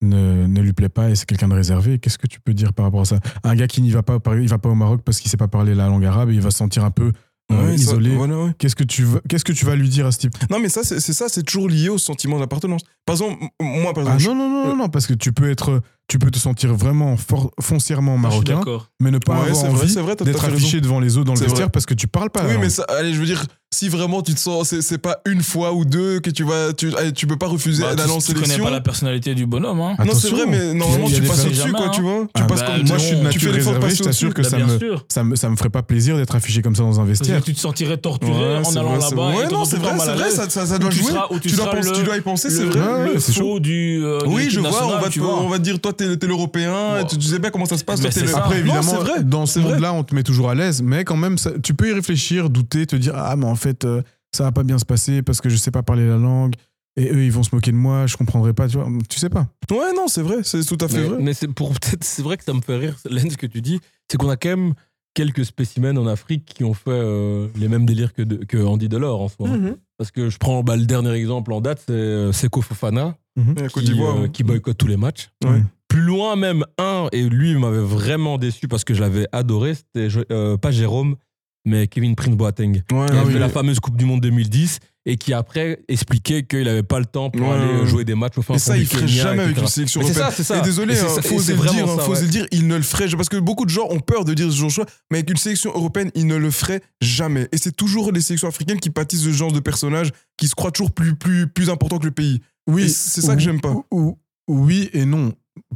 ne, ne lui plaît pas et c'est quelqu'un de réservé, qu'est-ce que tu peux dire par rapport à ça? Un gars qui n'y va pas, il va pas au Maroc parce qu'il sait pas parler la langue arabe et il va se sentir un peu euh, Ouais, isolé. ouais. Qu'est-ce que tu vas, qu'est-ce que tu vas lui dire à ce type? Non, mais ça, c'est ça, c'est toujours lié au sentiment d'appartenance. Par exemple, moi, par Ah exemple, non, non, non, non, non, parce que tu peux être, tu peux te sentir vraiment for- foncièrement Je suis marocain, d'accord. mais ne pas Ouais, avoir c'est vrai, envie d'être affiché devant les autres dans le C'est vestiaire vrai. parce que tu parles pas. Oui, mais ça, allez, je veux dire, si vraiment tu te sens, c'est c'est pas une fois ou deux que tu vas, tu, allez, tu peux pas refuser Bah, d'aller en tu, tu connais sélection. pas la personnalité du bonhomme. Hein. Non, c'est vrai, mais normalement tu passes au-dessus, quoi, Jamais, tu vois. Tu Ah passes bah, comme moi, je suis de tu nature réservée, je t'assure que ça me, ça, me, ça me ferait pas plaisir d'être affiché comme ça dans un vestiaire. tu te sentirais torturé en allant là-bas. Ouais, non, c'est vrai, c'est vrai, ça, doit jouer. tu dois y penser, c'est vrai. C'est faux du. euh, Oui, je vois, nationale, on va, tu te, vois. on va te dire, toi, t'es t'es l'européen, tu, tu sais pas comment ça se passe. Mais toi, t'es c'est le- ça. Après, Non, évidemment, c'est vrai. dans ce c'est vrai. monde-là, on te met toujours à l'aise, mais quand même, ça- tu peux y réfléchir, douter, te dire Ah, mais en fait, euh, ça va pas bien se passer parce que je sais pas parler la langue et eux, ils vont se moquer de moi, je comprendrai pas, tu vois. Tu sais pas. Ouais, non, c'est vrai, c'est tout à fait Mais, vrai. mais c'est pour peut-être c'est vrai que ça me fait rire Len ce que tu dis c'est qu'on a quand même quelques spécimens en Afrique qui ont fait euh, les mêmes délires que, de- que Andy Delors en ce moment Mhm. parce que je prends bah, le dernier exemple en date c'est euh, Seko Fofana Ouais, Côte qui, d'Ivoire. euh, hein. qui boycotte tous les matchs Ouais. Plus loin même un et lui il m'avait vraiment déçu parce que je l'avais adoré c'était euh, pas Jérôme mais Kevin Prince Boateng Ouais, qui a oui, fait la fameuse Coupe du Monde 2010 et qui après expliquait qu'il n'avait pas le temps pour Ouais, aller ouais. jouer des matchs au fin Et ça, il ferait Kenya, jamais avec une sélection Mais c'est européenne. ça, c'est ça. Et désolé, Et c'est hein, ça- faut c'est le dire, hein, ça, faut oser ouais. le dire, il ne le ferait jamais. Parce que beaucoup de gens ont peur de dire ce genre de choix, mais avec une sélection européenne, il ne le ferait jamais. Et c'est toujours les sélections africaines qui pâtissent de ce genre de personnages qui se croient toujours plus, plus, plus importants que le pays. Oui, c'est ça que j'aime pas. ou- ou- oui et non.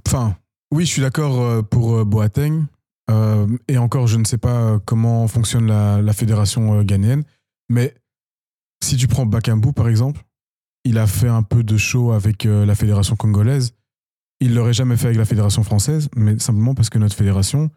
Enfin, oui, je suis d'accord euh, pour euh, Boateng. Euh, et encore, je ne sais pas comment fonctionne la, la fédération ghanéenne. Mais si tu prends Bakambu, par exemple, il a fait un peu de show avec la fédération congolaise. Il l'aurait jamais fait avec la fédération française, mais simplement parce que notre fédération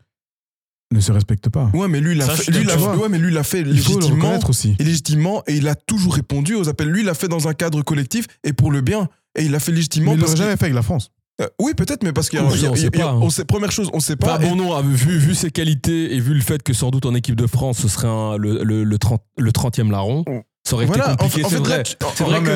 ne se respecte pas. Ouais, mais lui, il l'a fait, lui, il l'a fait- ouais, mais lui, il l'a fait Il faut le légitimement. reconnaître aussi. Et légitimement, et il a toujours répondu aux appels. Lui, il l'a fait dans un cadre collectif et pour le bien. Et il l'a fait légitimement. Mais il l'aurait jamais fait avec la France. Euh, oui, peut-être, mais parce qu'il y a, Oui, on il y a- sait il y a- pas, hein. on sait- première chose, on sait pas. Et- bon ah, vu, vu ses qualités et vu le fait que sans doute en équipe de France, ce serait un- le, le, le, 30, le 30e larron, ça aurait Voilà, été en compliqué, fait- en c'est fait, vrai. là, tu- C'est vrai mais que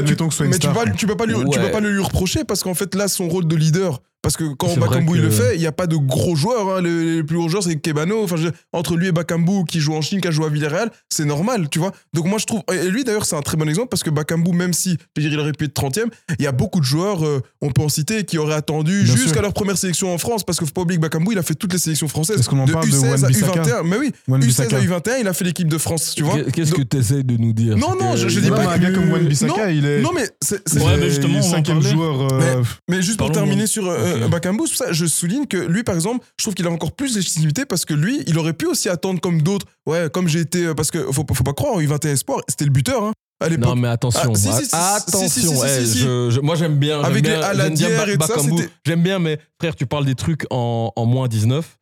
que tu peux pas lui, tu Ouais. peux pas le lui reprocher parce qu'en fait là son rôle de leader parce que quand Bakambu il le fait il y a pas de gros joueurs hein. les, les plus gros joueurs c'est Kebano enfin je- entre lui et Bakambu qui joue en Chine qui a joué à Villarreal c'est normal tu vois donc moi je trouve et lui d'ailleurs c'est un très bon exemple parce que Bakambu même si je il aurait pu être 30e il y a beaucoup de joueurs euh, on peut en citer qui auraient attendu jusqu'à leur première sélection en France parce que faut pas oublier que Bakambu il a fait toutes les sélections françaises Est-ce qu'on en de parle de U16 à Wan-Bissaka U21 mais oui Wan-Bissaka. U16 à U21 il a fait l'équipe de France tu vois Qu'est-ce que tu essaies de nous dire? Non, non, je, je dis Non, pas un gars comme Wan-Bissaka, non, il est- Non, mais c'est. c'est- Ouais, mais justement, cinquième joueur. euh, Mais juste pour terminer de- sur euh. Bakambu, ça, je souligne que lui, par exemple, je trouve qu'il a encore plus de légitimité parce que lui, il aurait pu aussi attendre comme d'autres. Ouais, comme j'ai été. euh, Parce que faut, faut pas croire, en U21 Espoir, c'était le buteur, hein, à l'époque. Non, mais attention. Attention. moi, j'aime bien. j'aime Avec bien- les et tout ça, J'aime bien, mais frère, tu parles des trucs en, en moins 19.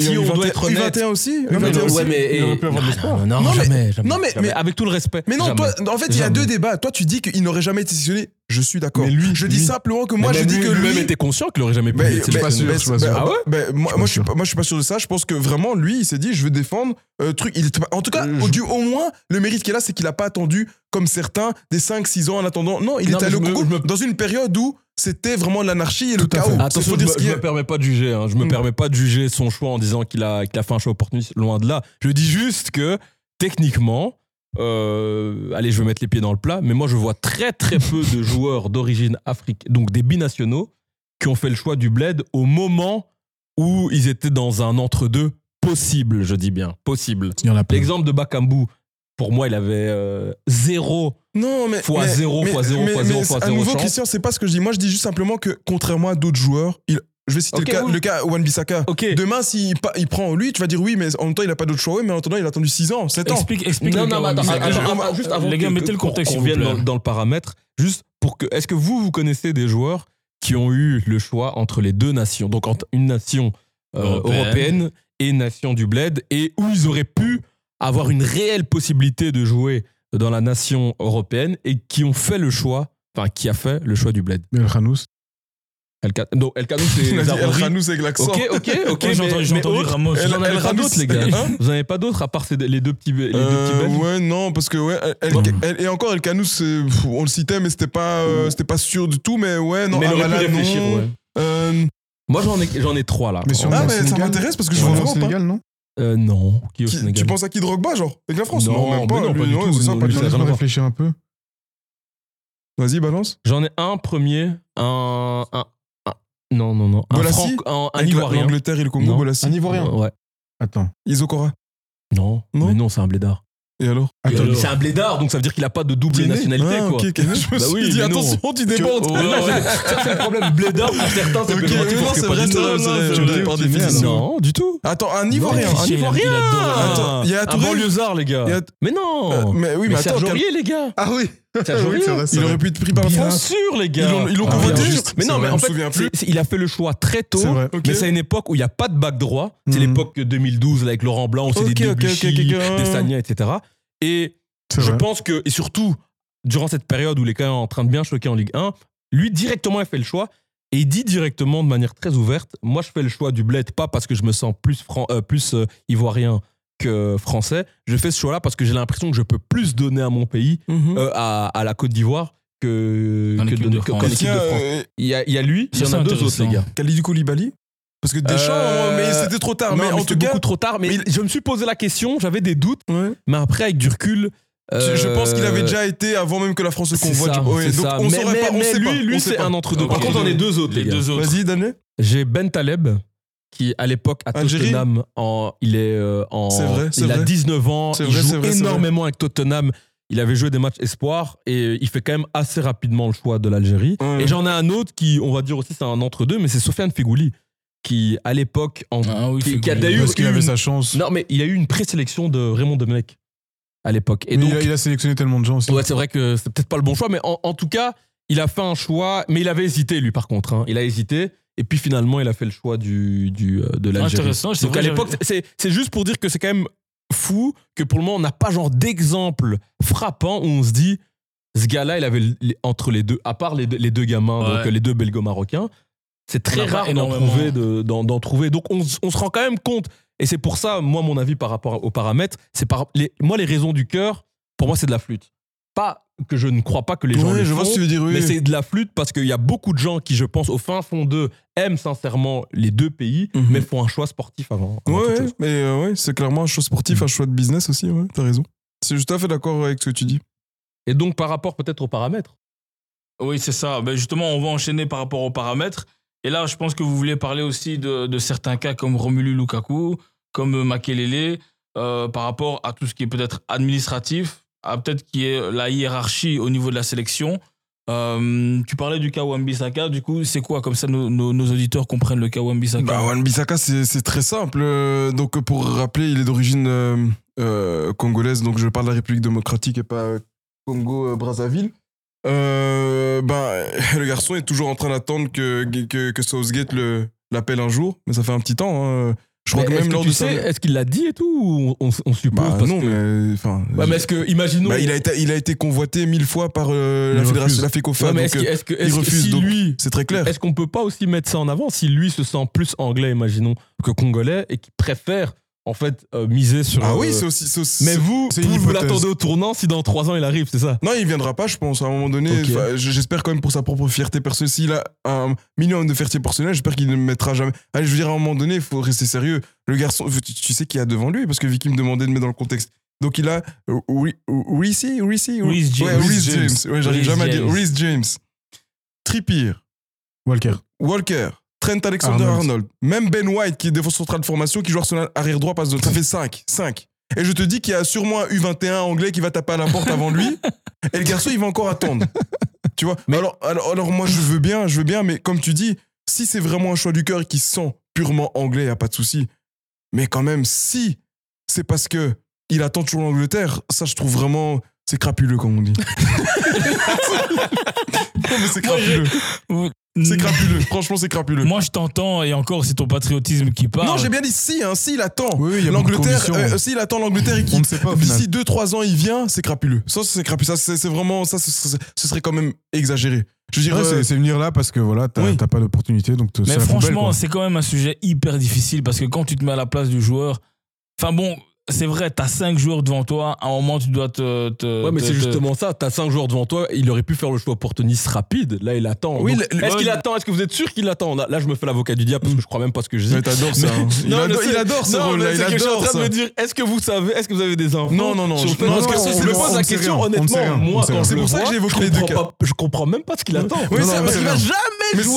Si on U21, doit être honnête- U21 aussi Non, mais U21 aussi. ouais, mais. il aurait pu avoir de non, l'espoir. non, non, Non, mais- jamais, jamais, non, mais- jamais. mais- Avec tout le respect. Mais non, toi, en fait, il y a deux débats. Toi, tu dis qu'il n'aurait jamais été sélectionné. Je suis d'accord. Mais lui- je dis lui- simplement que moi, je même dis lui- que lui. lui-même était conscient qu'il aurait jamais pu Mais- être mais- sélectionné. Ah ouais moi, je suis pas, moi, je suis pas sûr de ça. Je pense que vraiment, lui, il s'est dit, je veux défendre euh, truc. Il, en tout cas, Euh, au, je- du, au moins, le mérite qu'il a, c'est qu'il a pas attendu comme certains des 5-6 ans en attendant. Non, il Non, était mais allé au me- dans une période où c'était vraiment l'anarchie et le chaos. Attention, faut je dire me, je a. me permets pas de juger. hein. Je me Mm. permets pas de juger son choix en disant qu'il a, qu'il a fait un choix opportuniste. Loin de là. Je dis juste que techniquement, euh, allez, je vais mettre les pieds dans le plat, mais moi je vois très très peu de joueurs d'origine africaine, donc des binationaux, qui ont fait le choix du bled au moment où ils étaient dans un entre-deux possible, je dis bien, possible. Il y en a plein. L'exemple de Bakambu, pour moi, il avait euh, zéro. Non, mais. Fois mais- zéro, mais- fois zéro, mais- fois zéro, mais fois À zéro nouveau, chance. Christian, c'est pas ce que je dis. Moi, je dis juste simplement que, contrairement à d'autres joueurs, il- je vais citer le, cas, oui. le cas Wan Bissaka. Demain, s'il pa- il prend lui, tu vas dire oui, mais en même temps, il a pas d'autre choix. Oui, mais en attendant, il a attendu 6 ans, 7 ans. Explique, explique. Non, non, mais attends, attends, juste avant Les gars, que- mettez le contexte, vienne plaît. dans, dans le paramètre, juste pour que. Est-ce que vous, vous connaissez des joueurs qui ont eu le choix entre les deux nations, donc entre une nation euh, Européenne. européenne et une nation du bled, et où ils auraient pu avoir une réelle possibilité de jouer dans la nation européenne et qui ont fait le choix, enfin qui a fait le choix du bled. Mais El Khanous. El, non, El Khanou, c'est El. Khanous avec l'accent. Ok, ok, ok. J'ai entendu, entendu Ramos. Vous en El- avez El pas Khanous, d'autres, les gars hein Vous en avez pas d'autres à part ces- les deux petits, les deux Euh, petits ouais, non, parce que ouais, El- El- El- et encore El pff, on le citait, mais c'était pas, euh, c'était pas sûr du tout, mais ouais, non, Mais il aurait réfléchir, non. ouais. Euh, Moi, j'en ai, j'en ai trois là. Mais sur Ah, mais ça m'intéresse parce que je vois vraiment pas. Sénégal, non Euh, non. Qui au Qui- Sénégal tu penses à qui Drogba, genre? Avec la France? Non, même mais pas. non, lui, pas du tout, ça, non, pas lui, du ça a tout. voir. réfléchir un peu. Vas-y, balance. J'en ai un premier. Un. un, un- non, non, non. Un, Bolassi? Franc- un, un Ivoirien. L'Angleterre et le Congo, Non. Bolassi? Un Ivoirien Ouais. Attends. Isokora? Non. Non? Mais non, c'est un blédard. Et alors? Attends. C'est un blédard, donc ça veut dire qu'il a pas de double Guinée nationalité, Ah, quoi. ok, ok. Je me Bah suis oui, dit, non. attention, tu débordes. Ouais, ouais, ça, c'est le problème. Blédard, pour certains, c'est Ok, péjoratif, mais non, c'est pas vrai, Non, définition. Non, du tout. Attends, un Ivoirien. Non, un Ivoirien. Attends, il y a un Touré banlieusard, les gars. Mais non. Euh, mais oui, mais attends, les gars. Ah oui Aurier. Il aurait pu être pris par la Bien France. sûr, les gars. Ils l'ont- Ah, convoité. juste. Mais non, mais en je me souviens fait, plus. il a fait le choix très tôt. C'est vrai. Ok. Mais c'est à une époque où il n'y a pas de bac droit. C'est Mhm. l'époque 2012 là, avec Laurent Blanc, où c'est Ok, des Debuchy, ok, ok. des Sagna, etc. Et je vrai. pense que, et surtout, durant cette période où il est quand même en train de bien choquer en Ligue 1, lui, directement, il fait le choix. Et il dit directement, de manière très ouverte, moi, je fais le choix du bled, pas parce que je me sens plus, fran- euh, plus euh, ivoirien que français. Je fais ce choix-là parce que j'ai l'impression que je peux plus donner à mon pays, Mhm. euh, à, à la Côte d'Ivoire, que, En que équipe donner- de France. de euh, Il y a, il y a lui, il y en a deux autres, les gars. Kalidou Koulibaly Parce que Deschamps, Euh, mais c'était trop tard. Non, mais en tout cas, beaucoup trop tard. Mais, mais je me suis posé la question, j'avais des doutes, Ouais. mais après, avec du recul, Je, je pense qu'il avait Euh, déjà été avant même que la France le convoite. Ouais, donc ça. on Mais- saurait mais- pas, on mais sait lui- pas. lui, on c'est un entre deux. Par contre, j'en ai deux autres, Les deux autres. Vas-y, Daniel. J'ai Ben Taleb, qui à l'époque à Algérie. Tottenham, en, il est euh, en, vrai, il a vrai. 19 ans, il vrai, joue vrai, énormément avec Tottenham. Il avait joué des matchs espoirs et il fait quand même assez rapidement le choix de l'Algérie. Ouais. Et j'en ai un autre qui, on va dire aussi, c'est un entre deux, mais c'est Sofiane Figouli, qui à l'époque, en- Ah oui, qui, qui a d'ailleurs Parce qu'il eu avait sa chance. Non, mais il a eu une présélection de Raymond Domenech à l'époque. Et Mais donc, il, a, il a sélectionné tellement de gens aussi. Ouais, c'est vrai que c'est peut-être pas le bon choix, mais en, en tout cas, il a fait un choix, mais il avait hésité, lui, par contre. hein. Il a hésité, et puis finalement, il a fait le choix du, du, euh, de l'Algérie. Intéressant, c'est Donc vrai, à l'époque, c'est c'est juste pour dire que c'est quand même fou que pour le moment, on n'a pas genre d'exemple frappant où on se dit, ce gars-là, il avait entre les deux, à part les deux, les deux gamins, Ouais. donc les deux belgo-marocains, c'est très rare d'en trouver, de- d'en d'en trouver. Donc on, on se rend quand même compte, et c'est pour ça, moi, mon avis par rapport aux paramètres, c'est par les, moi, les raisons du cœur, pour moi, c'est de la flûte. Pas que je ne crois pas que les gens Ouais, le je vois font, ce que tu veux dire, oui. mais c'est de la flûte parce qu'il y a beaucoup de gens qui, je pense, au fin fond d'eux, aiment sincèrement les deux pays, Mhm. mais font un choix sportif avant. avant toute Ouais, chose. mais euh, ouais, c'est clairement un choix sportif, un choix de business aussi, ouais, t'as raison. C'est- tout à fait d'accord avec ce que tu dis. Et donc, par rapport peut-être aux paramètres, Oui, c'est ça. Ben justement, on va enchaîner par rapport aux paramètres. Et là, je pense que vous voulez parler aussi de, de certains cas comme Romelu Lukaku, comme Makelele, euh, par rapport à tout ce qui est peut-être administratif, peut-être qui est la hiérarchie au niveau de la sélection. Euh, tu parlais du cas Wan-Bissaka, du coup, c'est quoi Comme ça, nos, auditeurs comprennent le cas Wan-Bissaka? Bah, Wan Bissaka, c'est très simple. Euh, Donc, pour rappeler, il est d'origine euh, congolaise, donc je parle de la République démocratique et pas Congo-Brazzaville. Ben, le garçon est toujours en train d'attendre que, que, que Southgate le- l'appelle un jour, mais ça fait un petit temps. hein. Je crois que est-ce même que lors tu de sais, sa- est-ce qu'il l'a dit et tout ou on, on suppose Bah, parce non, que- mais. Enfin. Mais est-ce que, imaginons. bah, il, a été, il a été convoité mille fois par euh, la fédération, la FECOFA. Ouais, donc, est-ce que, euh, est-ce que, il refuse, si donc lui, c'est très clair. Est-ce qu'on peut pas aussi mettre ça en avant si lui se sent plus anglais, imaginons, que congolais et qui préfère en fait euh, miser sur. Ah oui, euh, c'est aussi. Mais vous, vous, vous l'attendez au tournant si dans trois ans il arrive, c'est ça? Non, il viendra pas, je pense. À un moment donné. Enfin, j'espère quand même pour sa propre fierté personnelle. S'il a un minimum de fierté personnelle, j'espère qu'il ne mettra jamais. Allez, je veux dire, à un moment donné, il faut rester sérieux. Le garçon, tu, tu sais qui y a devant lui, parce que Vicky me demandait de mettre dans le contexte. Donc il a euh, Reese, Reese, Reece James. Ouais, Reece James. James. Ouais, j'arrive jamais à dire. James. Reece James. Trippier, Walker. Walker, Trent Alexander-Arnold, Arnold. même Ben White qui est défense centrale de formation, qui joue Arsenal arrière droit, passe de. Ça fait 5. 5. Et je te dis qu'il y a sûrement un U21 anglais qui va taper à la porte avant lui. Et le garçon, il va encore attendre. Tu vois? Alors, alors, alors, moi, je veux bien, je veux bien, mais comme tu dis, si c'est vraiment un choix du cœur qui se sent purement anglais, il n'y a pas de souci. Mais quand même, si c'est parce que il attend toujours l'Angleterre, ça, je trouve vraiment. C'est crapuleux, comme on dit. non, mais c'est crapuleux. C'est crapuleux. Franchement, c'est crapuleux. Moi, je t'entends, et encore, c'est ton patriotisme qui parle. Non, j'ai bien dit si, hein, s'il attend. Oui, oui, il y a beaucoup de L'Angleterre, conditions. euh, s'il attend l'Angleterre et On qu'il ne sait pas au final. d'ici 2-3 ans il vient, c'est crapuleux. Ça, c'est crapuleux. Ça, c'est vraiment, ça, ce serait, quand même exagéré. Je dire, Ouais, euh, c'est- venir là parce que voilà, t'as Oui. pas d'opportunité, donc Mais franchement, c'est quand même un sujet hyper difficile parce que quand tu te mets à la place du joueur, enfin bon, c'est vrai, t'as cinq joueurs devant toi, à un moment tu dois te. te- Ouais, mais te- c'est te- justement ça. T'as cinq joueurs devant toi. Il aurait pu faire le choix opportuniste rapide. Là, il attend. Oui, Donc, le- le- Est-ce qu'il attend? Est-ce que vous êtes sûr qu'il attend? Là, là, je me fais l'avocat du diable parce que je crois même pas ce que je dis. mais t'adores ça. hein. Il, Non, adore, il adore ce Non, rôle-là. mais Il c'est que je suis en train ça. de me dire, est-ce que vous savez, est-ce que vous avez des infos Non, non, non, sur fait- non, Parce non, que je me pose la question, honnêtement, moi, quand C'est pour ça que j'ai évoqué les deux cas. Je comprends même pas ce qu'il attend. Oui, Non, c'est non, parce qu'il rien. a jamais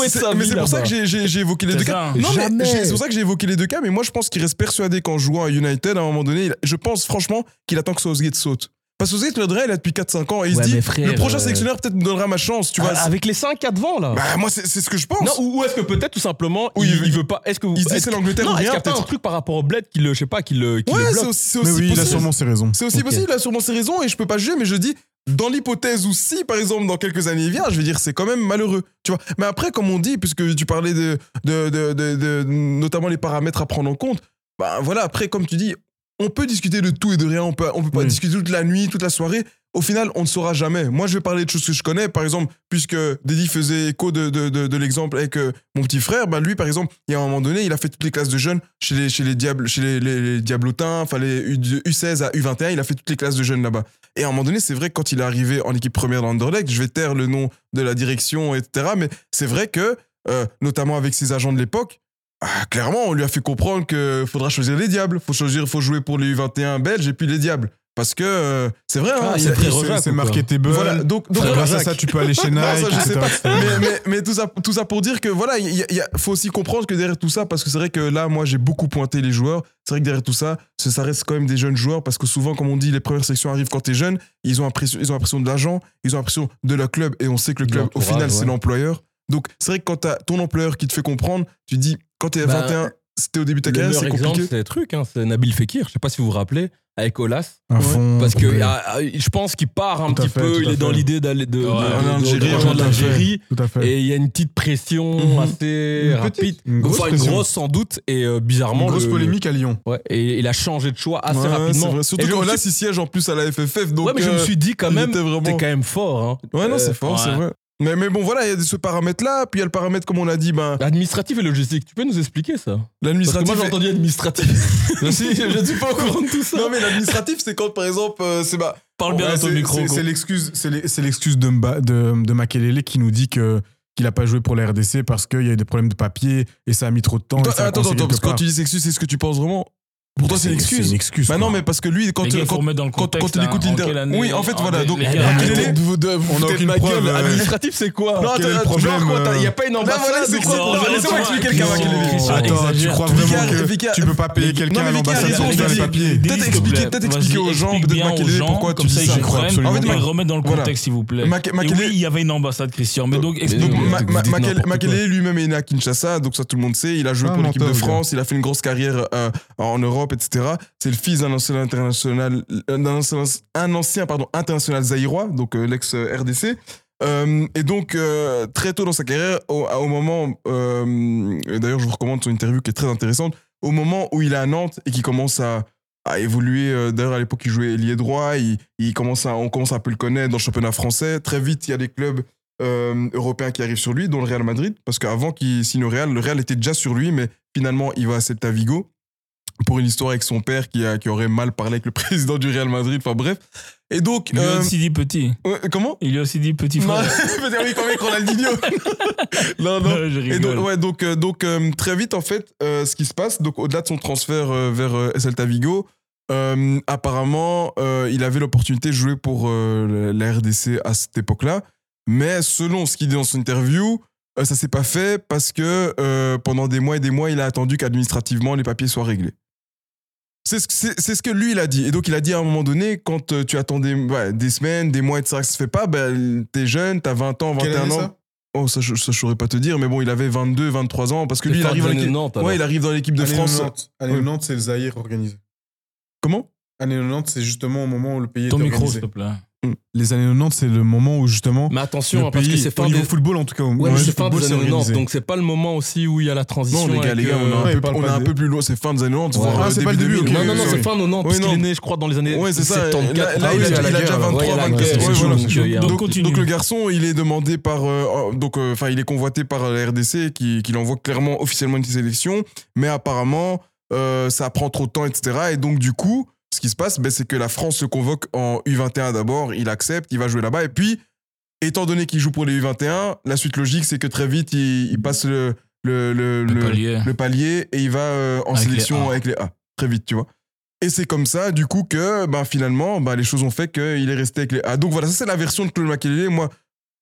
c'est sa mais c'est pour ça que j'ai- évoqué les deux ça. cas. Non, mais c'est pour ça que j'ai évoqué les deux cas. Mais moi, je pense qu'il reste persuadé qu'en jouant à United, à un moment donné, je pense franchement qu'il attend que Southgate saute. Parce que Southgate, le Dre, il a depuis 4-5 ans et il Ouais, se dit frère, le prochain euh, sélectionneur peut-être me donnera ma chance. Tu vois, Ah, Avec les 5 à devant là. Bah, moi, c'est c'est ce que je pense. Non, ou, ou est-ce que peut-être tout simplement il, il veut- il veut pas. Est-ce que vous- il se dit est-ce c'est l'Angleterre ou est-ce qu'il rien, y a un truc par rapport au bled qui le, je sais pas, qui le, qui ouais, c'est aussi, c'est Mais aussi oui, il a possible. sûrement ses raisons. C'est aussi possible, il a sûrement ses raisons et je peux pas juger, mais je dis, dans l'hypothèse où si, par exemple, dans quelques années il vient, je vais dire, c'est quand même malheureux. Tu vois. Mais après, comme on dit, puisque tu parlais de, de, de, de- de- notamment les paramètres à prendre en compte, bah voilà, après, comme tu dis, on peut discuter de tout et de rien, on peut, on peut pas Oui. discuter toute la nuit, toute la soirée. Au final, on ne saura jamais. Moi, je vais parler de choses que je connais. Par exemple, puisque Deddy faisait écho de, de, de, de l'exemple avec euh, mon petit frère, bah lui, par exemple, il y a un moment donné, il a fait toutes les classes de jeunes chez les, chez les, diables, chez les, les, les Diablotins, enfin les U, de U16 à U21, il a fait toutes les classes de jeunes là-bas. Et à un moment donné, c'est vrai que quand il est arrivé en équipe première d'Anderlecht, je vais taire le nom de la direction, etc. Mais c'est vrai que, euh, notamment avec ses agents de l'époque, ah, clairement, on lui a fait comprendre qu'il faudra choisir les diables. Faut choisir, faut jouer pour les U21 belges et puis les diables. Parce que euh, c'est vrai, hein, Ah, c'est quoi marketable. Voilà, donc, donc Grâce à ça, tu peux aller chez Nike, Non, ça, je sais etc., pas. etc. Mais, mais, mais tout, ça, tout ça pour dire que voilà, il faut aussi comprendre que derrière tout ça, parce que c'est vrai que là, moi, j'ai beaucoup pointé les joueurs. C'est vrai que derrière tout ça, ça reste quand même des jeunes joueurs, parce que souvent, comme on dit, les premières sections arrivent quand t'es jeune. Ils ont l'impression, ils ont l'impression de l'argent, ils ont l'impression de leur club, et on sait que le club, au final, c'est l'employeur. Donc, c'est vrai que quand t'as ton employeur qui te fait comprendre, tu dis, quand t'es Bah, 21, c'était au début de ta Le carrière, meilleur c'est exemple, compliqué. c'est le truc, hein, c'est Nabil Fekir. Je sais pas si vous vous rappelez, avec Olas. À fond. Parce que Ouais. ah, je pense qu'il part un petit fait, peu, il est dans l'idée d'aller de, l'Algérie. Tout à fait. Et il y a une petite pression Mhm. assez Une rapide. petite, une grosse enfin, une grosse sans doute. Et euh, bizarrement. Une grosse le- polémique à Lyon. Ouais, et il a changé de choix assez Ouais, rapidement. vrai. Surtout là, suis- il siège en plus à la FFF. Donc, ouais, mais je me euh, suis dit quand même, t'es quand même fort. Hein. Ouais, non, Euh, c'est fort, c'est vrai. Mais, mais bon, voilà, il y a ce paramètre-là. Puis il y a le paramètre, comme on l'a dit, ben, Administratif et logistique, tu peux nous expliquer ça? L'administratif. moi j'ai entendu administratif. je, suis, je ne suis pas au courant de tout ça. Non, mais l'administratif, c'est quand, par exemple, euh, c'est bah. Parle bien dans ton micro. c'est- l'excuse, c'est l'excuse de, de, de Makelele qui nous dit que qu'il n'a pas joué pour la RDC parce qu'il y a eu des problèmes de papier et ça a mis trop de temps. A attends, attends, quelque parce que quand tu dis excuse, c'est ce que tu penses vraiment? Pour toi, c'est une excuse. C'est une excuse. Bah non, mais parce que lui, quand, gars, faut quand, remettre dans le quand, contexte. quand écoute hein, Oui, en fait, voilà. Donc, On a aucune ma preuve, gueule. euh, Administratif, c'est quoi Non, attends, problème, genre, euh, il y a pas une ambassade. voilà, c'est c'est quoi quoi Non, Laissez-moi Christian, expliquer le cas Attends, tu crois vraiment que tu peux pas payer quelqu'un à l'ambassade pour faire les papiers Peut-être expliquer- peut-être expliquer aux gens, peut-être bien aux Makelele, gens, pourquoi tu comme ça dis ils ça. En fait, remettre dans le contexte, s'il vous plaît. Oui, il y avait une ambassade, Christian. Mais donc. Makelele lui-même est né à Kinshasa, donc ça tout le monde sait. Il a joué pour l'équipe de France, il a fait une grosse carrière euh, en Europe, etc. C'est le fils d'un ancien international, euh, d'un ancien, un ancien pardon, international zaïrois, donc euh, l'ex-RDC. et donc, euh, très tôt dans sa carrière, au, moment, euh, d'ailleurs je vous recommande son interview qui est très intéressante, au moment où il est à Nantes et qu'il commence à, évoluer, euh, d'ailleurs à l'époque il jouait ailier droit, il, commence à, on commence à un peu le connaître dans le championnat français. Très vite, il y a des clubs euh, européens qui arrivent sur lui, dont le Real Madrid, parce qu'avant qu'il signe au Real, le Real était déjà sur lui, mais finalement il va à Celta Vigo pour une histoire avec son père qui, a, qui aurait mal parlé avec le président du Real Madrid, enfin bref. Et donc... Il lui a euh, aussi dit petit. comment? Il lui a aussi dit petit frère. oui, comme avec Ronaldinho. non, non. Non, je Et rigole. donc, ouais, donc, euh, donc euh, très vite, en fait, euh, ce qui se passe, donc au-delà de son transfert vers Celta Vigo, apparemment, il avait l'opportunité de jouer pour la RDC à cette époque-là. Mais selon ce qu'il dit dans son interview, ça s'est pas fait parce que pendant des mois et des mois, il a attendu qu'administrativement les papiers soient réglés. C'est ce, que- c'est- c'est ce que lui, il a dit. Et donc, il a dit à un moment donné, quand euh, tu attends des, ouais, des semaines, des mois, etc., que ça se fait pas, ben, t'es jeune, t'as 20 ans, 21 Quelle année, ans. ça? Oh, ça, je, ça, je saurais pas te dire, mais bon, il avait 22, 23 ans, parce que lui, il arrive, des dans années l'équipe- 90, alors. ouais, il arrive dans l'équipe de Année France. 90, Année Ouais. 90, c'est le Zaïre organisé. Comment? Année 90, c'est justement au moment où le pays Ton est micro, organisé. s'il te plaît. Les années 90, c'est le moment où justement Mais attention, le hein, parce que pays, c'est niveau des... football en tout cas, au Ouais, c'est fin football, des années 90, organisé. donc c'est pas le moment aussi où il y a la transition. Non, les gars, les avec, gars, on est euh, un, on est pas un de- peu plus loin, c'est fin des années 90, Ouais. Ah, euh, c'est pas le début début, 2000. ok. Non, non, non, c'est fin 90, Oui, parce qu'il est né, je crois, dans les années Ouais, c'est ça. 74. Là, il, a, déjà 23, Ouais, à la 24. guerre, ouais, c'est voilà. chaud, il y a un- donc, le garçon, il est demandé par, euh, donc, enfin, il est convoité par la RDC qui, qui l'envoie clairement officiellement une sélection, mais apparemment, ça prend trop de temps, etc. Et donc, du coup, ce qui se passe, ben, c'est que la France se convoque en U21 d'abord, il accepte, il va jouer là-bas, et puis, étant donné qu'il joue pour les U21, la suite logique, c'est que très vite, il, il passe le, le, le, Le le- palier. le palier et il va euh, en Avec sélection avec les A. Très vite, tu vois. Et c'est comme ça, du coup, que ben, finalement, ben, les choses ont fait qu'il est resté avec les A. Donc voilà, ça, c'est la version de Claude Makelele. Moi,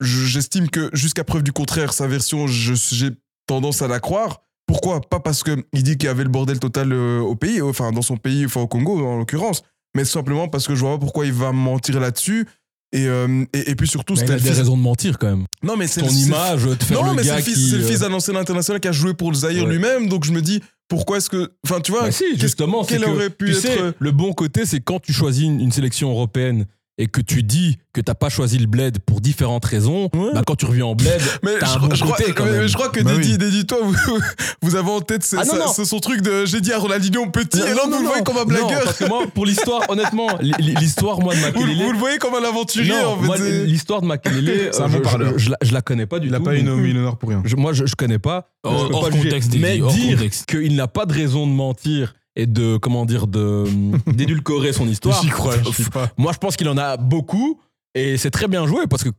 je- j'estime que jusqu'à preuve du contraire, sa version, j'ai tendance à la croire. Pourquoi Pas parce qu'il dit qu'il y avait le bordel total euh, au pays, enfin dans son pays, enfin au Congo en l'occurrence, mais simplement parce que je vois pas pourquoi il va mentir là-dessus. Et, euh, et, et puis surtout, Mais il c'était a des fils- raisons de mentir quand même. Non, mais c'est Ton image, de faire non, le mais c'est le fils, euh, fils d'un ancien international qui a joué pour le Zaïre Ouais. lui-même. Donc je me dis, pourquoi est-ce que. Enfin, tu vois, Bah si, justement, quel que, aurait pu tu être. sais, le bon côté, c'est quand tu choisis une, une sélection européenne et que tu dis que t'as pas choisi le bled pour différentes raisons, Ouais. bah quand tu reviens en bled, mais t'as je, un bon je crois, côté quand mais- mais même. je crois que Bah oui. Dédi, toi, vous, vous avez en tête ce, Ah non, ça- non. ce- son truc de j'ai dit à Ronaldinho petit, et là, vous le voyez comme un Non, blagueur. parce que moi, pour l'histoire, honnêtement, l'histoire, moi, de Makelele... vous le voyez comme un aventurier, Non, en fait. l'histoire de Makelele, C'est un euh, bon je, je, je la, je la connais pas du Il n'a tout. pas une une honneur pour rien. Je- moi, je, je connais pas. Hors- contexte, Mais dire qu'il n'a pas de raison de mentir et de, comment dire, de d'édulcorer son histoire. J'y crois, je sais pas. Moi, je pense qu'il en a beaucoup et c'est très bien joué parce que,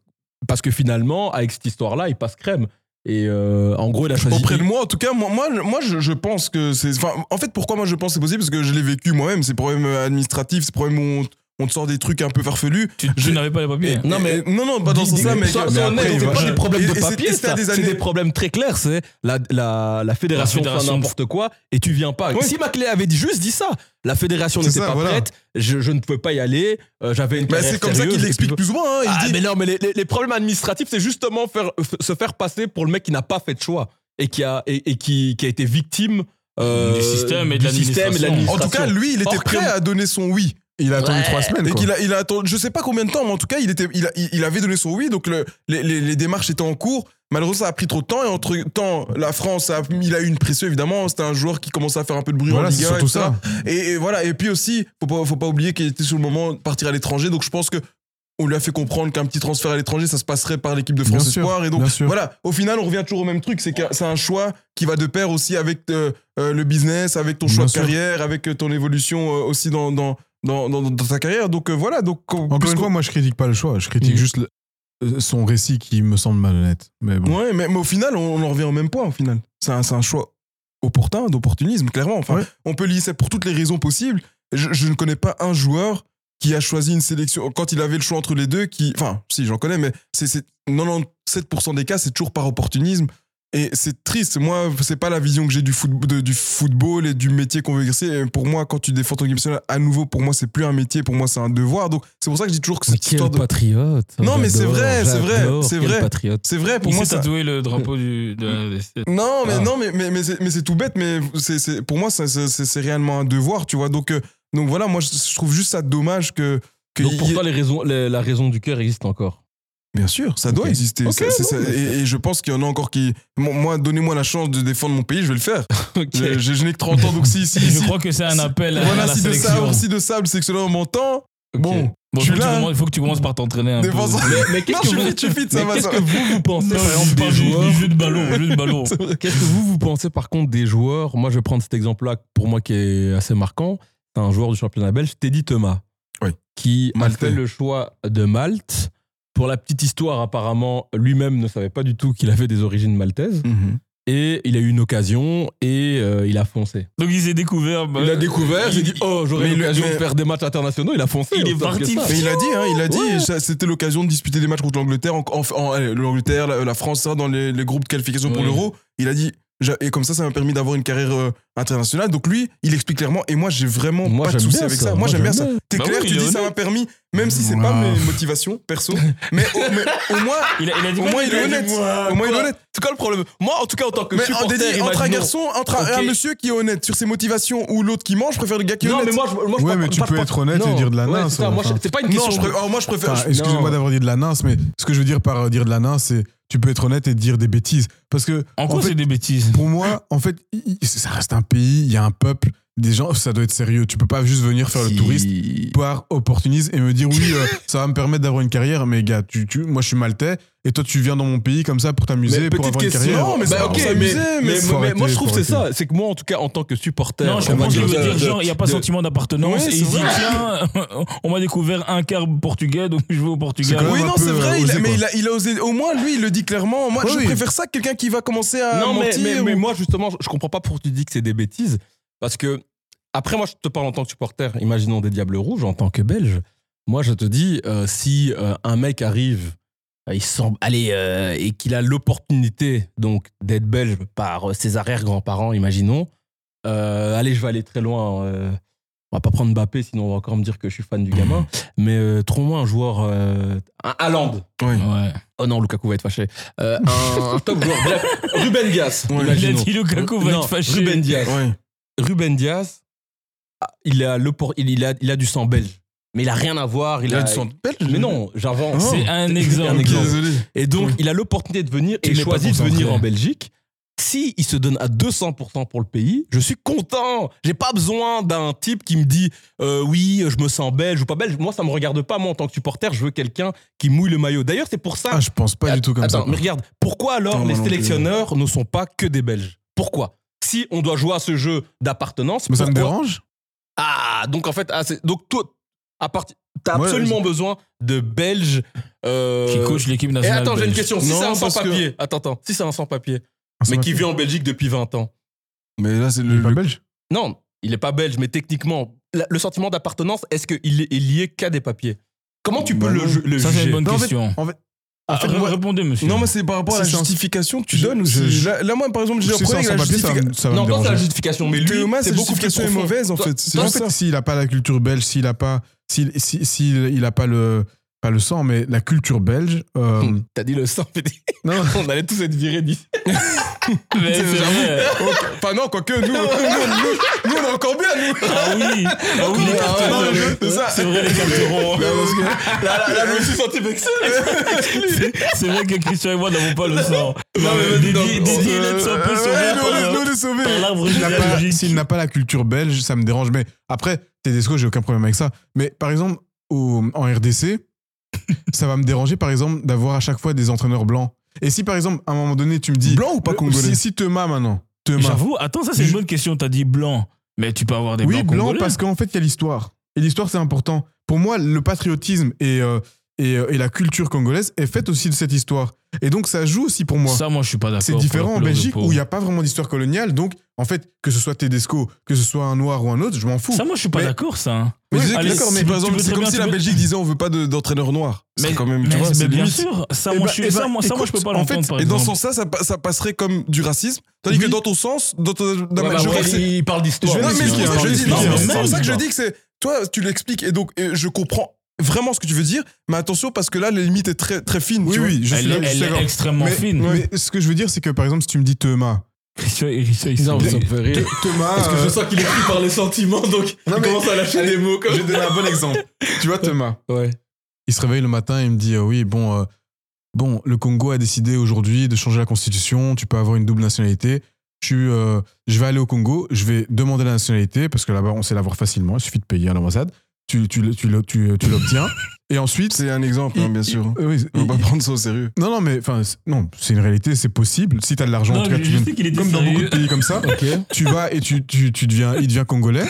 parce que finalement, avec cette histoire-là, il passe crème. Et euh, en gros, il a choisi. Auprès de moi, en tout cas, moi, moi, moi je, je pense que c'est. En fait, pourquoi moi je pense que c'est possible Parce que je l'ai vécu moi-même, ces problèmes administratifs, ces problèmes où on, on te sort des trucs un peu farfelus. Tu, tu n'avais pas les papiers. Non, mais- non, non, pas dans ce sens-là, mais, sois- honnête, c'est pas des problèmes et- de papier, c'est des problèmes très clairs. C'est la, la, la fédération, La fédération fait n'importe quoi et tu viens pas. Ouais. Si Maclay avait dit juste dit ça, la fédération C'est n'était ça, pas voilà. prête, je, je ne pouvais pas y aller, euh, j'avais une Bah, carrière c'est comme ça qu'il l'explique plus ou moins. hein, il Ah, dit, mais non, mais les, les- les problèmes administratifs, c'est justement faire, f- se faire passer pour le mec qui n'a pas fait de choix et qui a, et, et qui, qui a été victime euh, Du système et de l'administration. En tout cas, lui, il était prêt à donner son oui. Il a attendu Ouais. trois semaines. Et quoi. qu'il a, il a attendu, je sais pas combien de temps, mais en tout cas, il, était, il, a- il avait donné son oui, donc le- les, les- les démarches étaient en cours. Malheureusement, ça a pris trop de temps, et entre temps, la France, a, il a eu une pression, évidemment. C'était un joueur qui commençait à faire un peu de bruit Voilà, en 1. surtout etc. ça. Et, et voilà, et puis aussi, faut pas, faut pas oublier qu'il était sur le moment de partir à l'étranger, donc je pense que. On lui a fait comprendre qu'un petit transfert à l'étranger, ça se passerait par l'équipe de France Bien sûr, Espoir. Et donc, voilà, au final, on revient toujours au même truc. C'est c'est un choix qui va de pair aussi avec euh, euh, le business, avec ton choix Bien de sûr. carrière, avec euh, ton évolution euh, aussi dans, dans, dans, dans, dans ta carrière. Donc euh, voilà. Donc, Encore une fois, moi, je critique pas le choix. Je critique Mm. juste le- euh, son récit qui me semble malhonnête. Mais bon. Ouais, mais, mais au final, on, on en revient au même point. Au final, c'est un, choix opportun, d'opportunisme, clairement. Enfin, Ouais. on peut lier ça pour toutes les raisons possibles. Je, je ne connais pas un joueur qui a choisi une sélection quand il avait le choix entre les deux. Qui, enfin, si j'en connais, mais c'est 97% des cas, c'est toujours par opportunisme. Et c'est triste. Moi, c'est pas la vision que j'ai du, foot, de- du football et du métier qu'on veut exercer. Et pour moi, quand tu défends ton équipe nationale, à nouveau, pour moi, c'est plus un métier. Pour moi, c'est un devoir. Donc, c'est pour ça que je dis toujours que Quel histoire de patriote? Non, mais c'est vrai, c'est vrai, c'est vrai. patriote? c'est vrai. Pour il moi, s'est ça- tatoué le drapeau du, de la non, mais Ah. non, mais mais mais c'est mais c'est tout bête, mais c'est c'est pour moi c'est c'est c'est réellement un devoir, tu vois. Donc euh, donc voilà, moi je, trouve juste ça dommage que que Donc pour y toi, les raisons, les- la raison du cœur existe encore? Bien sûr, ça doit exister. Ok, Ça- c'est- non, ça- mais et, et je pense qu'il y en a encore qui moi, moi, donnez-moi la chance de défendre mon pays, je vais le faire. Je, je- je n'ai que 30 ans, donc si si Je si- crois que c'est un appel à, voilà, à la si de sélection. sable, si de sable, c'est que cela on m'entend. Bon, Bon, je suis tu là. il faut que tu commences par t'entraîner un Défense- peu. Mais, mais qu'est-ce que vous, suis fit, ça mais qu'est-ce que vous, vous pensez Non, par on exemple parle des du, joueurs du jeu de ballon, jeu de ballon. Qu'est-ce que vous, vous pensez par contre des joueurs? Moi, je vais prendre cet exemple-là pour moi qui est assez marquant. C'est un joueur du championnat belge, Teddy Thomas, Oui. qui a fait le choix de Malte. Pour la petite histoire, apparemment, lui-même ne savait pas du tout qu'il avait des origines maltaises. Mhm. Et il a eu une occasion et euh, il a foncé. Donc il s'est découvert. bah, Il a découvert, il- dit Oh, j'aurais l'occasion de faire des matchs internationaux. Il a foncé. Il est parti. Mais il a dit, hein, il a dit, Ouais. c'était l'occasion de disputer des matchs contre l'Angleterre, en, en- en- allez, l'Angleterre, la, la France, ça, dans les, les groupes de qualification pour Ouais. l'Euro. Il a dit, et comme ça, ça m'a permis d'avoir une carrière internationale. Donc lui, il explique clairement, et moi, j'ai vraiment Moi, pas de souci avec ça. ça. Moi, Moi, j'aime bien ça. T'es Bah clair, oui, tu dis, ça m'a permis, même si c'est pas mes motivations perso, mais au, mais au moins, Il a, il a dit au moins, il est honnête. moi, Au moins, il est honnête. C'est quoi le problème? Moi, en tout cas, en tant que Mais en supporter, dédié, entre un garçon, entre un, monsieur qui est honnête sur ses motivations ou l'autre qui mange, je préfère le gars qui est Non, honnête. mais moi, je, moi, je Ouais, mais tu peux pas- être honnête et Non. dire de la Ouais, nain, c'est. Moi, pas une non, question. je moi, je préfère. Enfin, je- excusez-moi non. d'avoir dit de la nain, mais ce que je veux dire par euh, dire de la nain, c'est tu peux être honnête et dire des bêtises. Parce que, En quoi fait, c'est des bêtises? pour moi, en fait, ça reste un pays, il y a un peuple, des gens, ça doit être sérieux. Tu peux pas juste venir faire le touriste par opportunisme et me dire oui, euh, ça va me permettre d'avoir une carrière. Mais gars, tu, tu, moi je suis maltais et toi tu viens dans mon pays comme ça pour t'amuser, pour petite avoir une question. carrière. Non, mais c'est Bah, ok, pour mais, mais, mais mais- faut mais moi, je trouve c'est ça. C'est que moi, en tout cas, en tant que supporter. Non, je comprends ce que tu veux de- dire. Genre, il n'y a pas de- sentiment d'appartenance. Et il dit, tiens, on m'a découvert un quart portugais, donc je vais au Portugal. Oui, non, c'est vrai, mais il a, osé. Au moins, lui, il le dit clairement. Moi, je préfère ça que quelqu'un qui va commencer à Non, mais, moi, justement, je, je comprends pas pourquoi tu dis que c'est des bêtises. Parce que, après, moi, je te parle en tant que supporter. Imaginons des Diables Rouges, en tant que Belge. Moi, je te dis, euh, si euh, un mec arrive, euh, il semble, allez, euh, et qu'il a l'opportunité donc d'être belge par euh, ses arrière-grands-parents, imaginons, euh, allez, je vais aller très loin. euh, on va pas prendre Mbappé, sinon on va encore me dire que je suis fan du gamin. Mais euh, trouve-moi un joueur, euh, un Haaland. Oui. Ouais. Oh non, Lukaku va être fâché. Euh, un, un top joueur. Ruben Dias. Ouais. Il a dit Lukaku va Non, être fâché. Ruben Dias. Ouais. Ruben Dias, ah, il a, le il, il a, il a du sang belge. Mais il a rien à voir. Il, Il a du sang belge Mais non, j'avance. C'est un C'est exemple. un exemple. désolé. Et donc, Oui. il a l'opportunité de venir et pas choisit de venir en Belgique. Si il se donne à 200% pour le pays, je suis content. J'ai pas besoin d'un type qui me dit euh, oui, je me sens belge ou pas belge. Moi, ça me regarde pas. Moi, en tant que supporter, je veux quelqu'un qui mouille le maillot. D'ailleurs, c'est pour ça. Ah, je pense pas du tout comme Attends, ça. mais regarde, pourquoi alors Attends, les non sélectionneurs ne sont pas que des Belges? Pourquoi? Si on doit jouer à ce jeu d'appartenance, Mais ça me dérange Ah, donc en fait, ah, c'est- donc toi, à partir, t'as Ouais, absolument besoin de Belges euh, Qui coach l'équipe Et nationale. attends, j'ai une belge. question. Si c'est un que- sans-papier, attends, attends, si c'est un sans-papier, Ah, ça mais m'a qui fait- vit en Belgique depuis 20 ans, Mais là, c'est Il le. est pas le- belge non, il est pas belge, mais techniquement, le sentiment d'appartenance, est-ce qu'il est est lié qu'à des papiers? Comment tu peux Bah le, non. ju- le Ça, c'est juger? une bonne Non, en fait- question. En fait, Ah, fait, ré- moi- répondez, monsieur. Non, mais c'est par rapport à la justification que tu je- donnes je- là, là, moi, par exemple, j'ai un problème avec la ça justification. ça Non, toi, c'est la justification, mais lui, Théoma, c'est sa beaucoup plus est mauvaise, en Toi- fait. C'est toi, En juste fait, ça. s'il n'a pas la culture belge, s'il a pas, s'il, si, s'il- il a pas le, pas le sang, mais la culture belge. euh, Hum, T'as dit le sang, non, On allait tous être virés d'ici. Mais c'est vrai. Enfin, non, quoique, nous, nous, nous, nous, on est encore bien, nous. Ah oui, ah oui, les Ah, ouais, ouais, c'est ça. C'est vrai, les carterons. Là, là, là, je me suis senti vexé. C'est- vrai que Christian et moi n'avons pas le sang. Non, mais Dédié, euh, il est un peu ouais, sauvé nous, on est- sauvés. S'il n'a pas la culture belge, ça me dérange. Mais après, Tedesco, j'ai aucun problème avec ça. Mais par exemple, au- en RDC, ça va me déranger, par exemple, d'avoir à chaque fois des entraîneurs blancs. Et si, par exemple, à un moment donné, tu me dis. Blanc ou pas Le- congolais Si, si Thomas maintenant. J'avoue, attends, ça c'est une bonne question. T'as dit blanc, mais tu peux avoir des Oui, blancs blanc, congolais. parce qu'en fait, il y a l'histoire. Et l'histoire, c'est important. Pour moi, le patriotisme et, euh, et, euh, et la culture congolaise est faite aussi de cette histoire. Et donc, ça joue aussi pour moi. Ça, moi, je suis pas d'accord. C'est différent en Belgique où il n'y a pas vraiment d'histoire coloniale. Donc, en fait, que ce soit Tedesco, que ce soit un noir ou un autre, je m'en fous. Ça, moi, je suis pas Mais- d'accord, ça. Mais Oui, que d'accord, mais par exemple, c'est comme bien, si la veux- Belgique disait on veut pas de- d'entraîneur noir. Mais, quand même, tu mais- vois, mais c'est bien limite. sûr, ça, moi, je, ça, moi, ça, moi, je peux pas en l'entendre, fait, par Et dans ce sens-là, ça, ça passerait comme du racisme. Tandis que Oui. dans ton sens, dans ton, dans Ouais, ma- bah, je que c'est- il parle d'histoire. Je mais hein, que je je dis, non, l'expliquer. c'est pour ça que je dis que c'est. Toi, tu l'expliques et donc je comprends vraiment ce que tu veux dire, mais attention parce que là, la limite est très, très fine. Oui, tu vois. oui, je Elle suis, est- je suis elle est d'accord. extrêmement mais, fine. Mais ce que je veux dire, c'est que par exemple, si tu me dis Thomas, Christian, Christian, il Non, ça me fait rire. Thomas, Parce que euh, je sens qu'il est pris par les sentiments, donc Non, il commence à lâcher Allez, des mots comme je vais donner un bon exemple. tu vois, Thomas, Ouais. il se réveille le matin et il me dit euh, Oui, bon, euh, bon, le Congo a décidé aujourd'hui de changer la constitution, tu peux avoir une double nationalité. Euh, je vais aller au Congo, je vais demander la nationalité, parce que là-bas, on sait l'avoir facilement, il suffit de payer à l'ambassade. Tu, tu, tu, tu, tu, tu l'obtiens. Et ensuite. C'est un exemple, hein, bien sûr. oui, On va pas prendre ça au sérieux. non, non, mais enfin, non, c'est une réalité, c'est possible. Si tu as de l'argent, en Non, tout cas, je- tu était comme dans beaucoup de pays comme ça, tu vas et tu, tu, tu deviens, il devient congolais.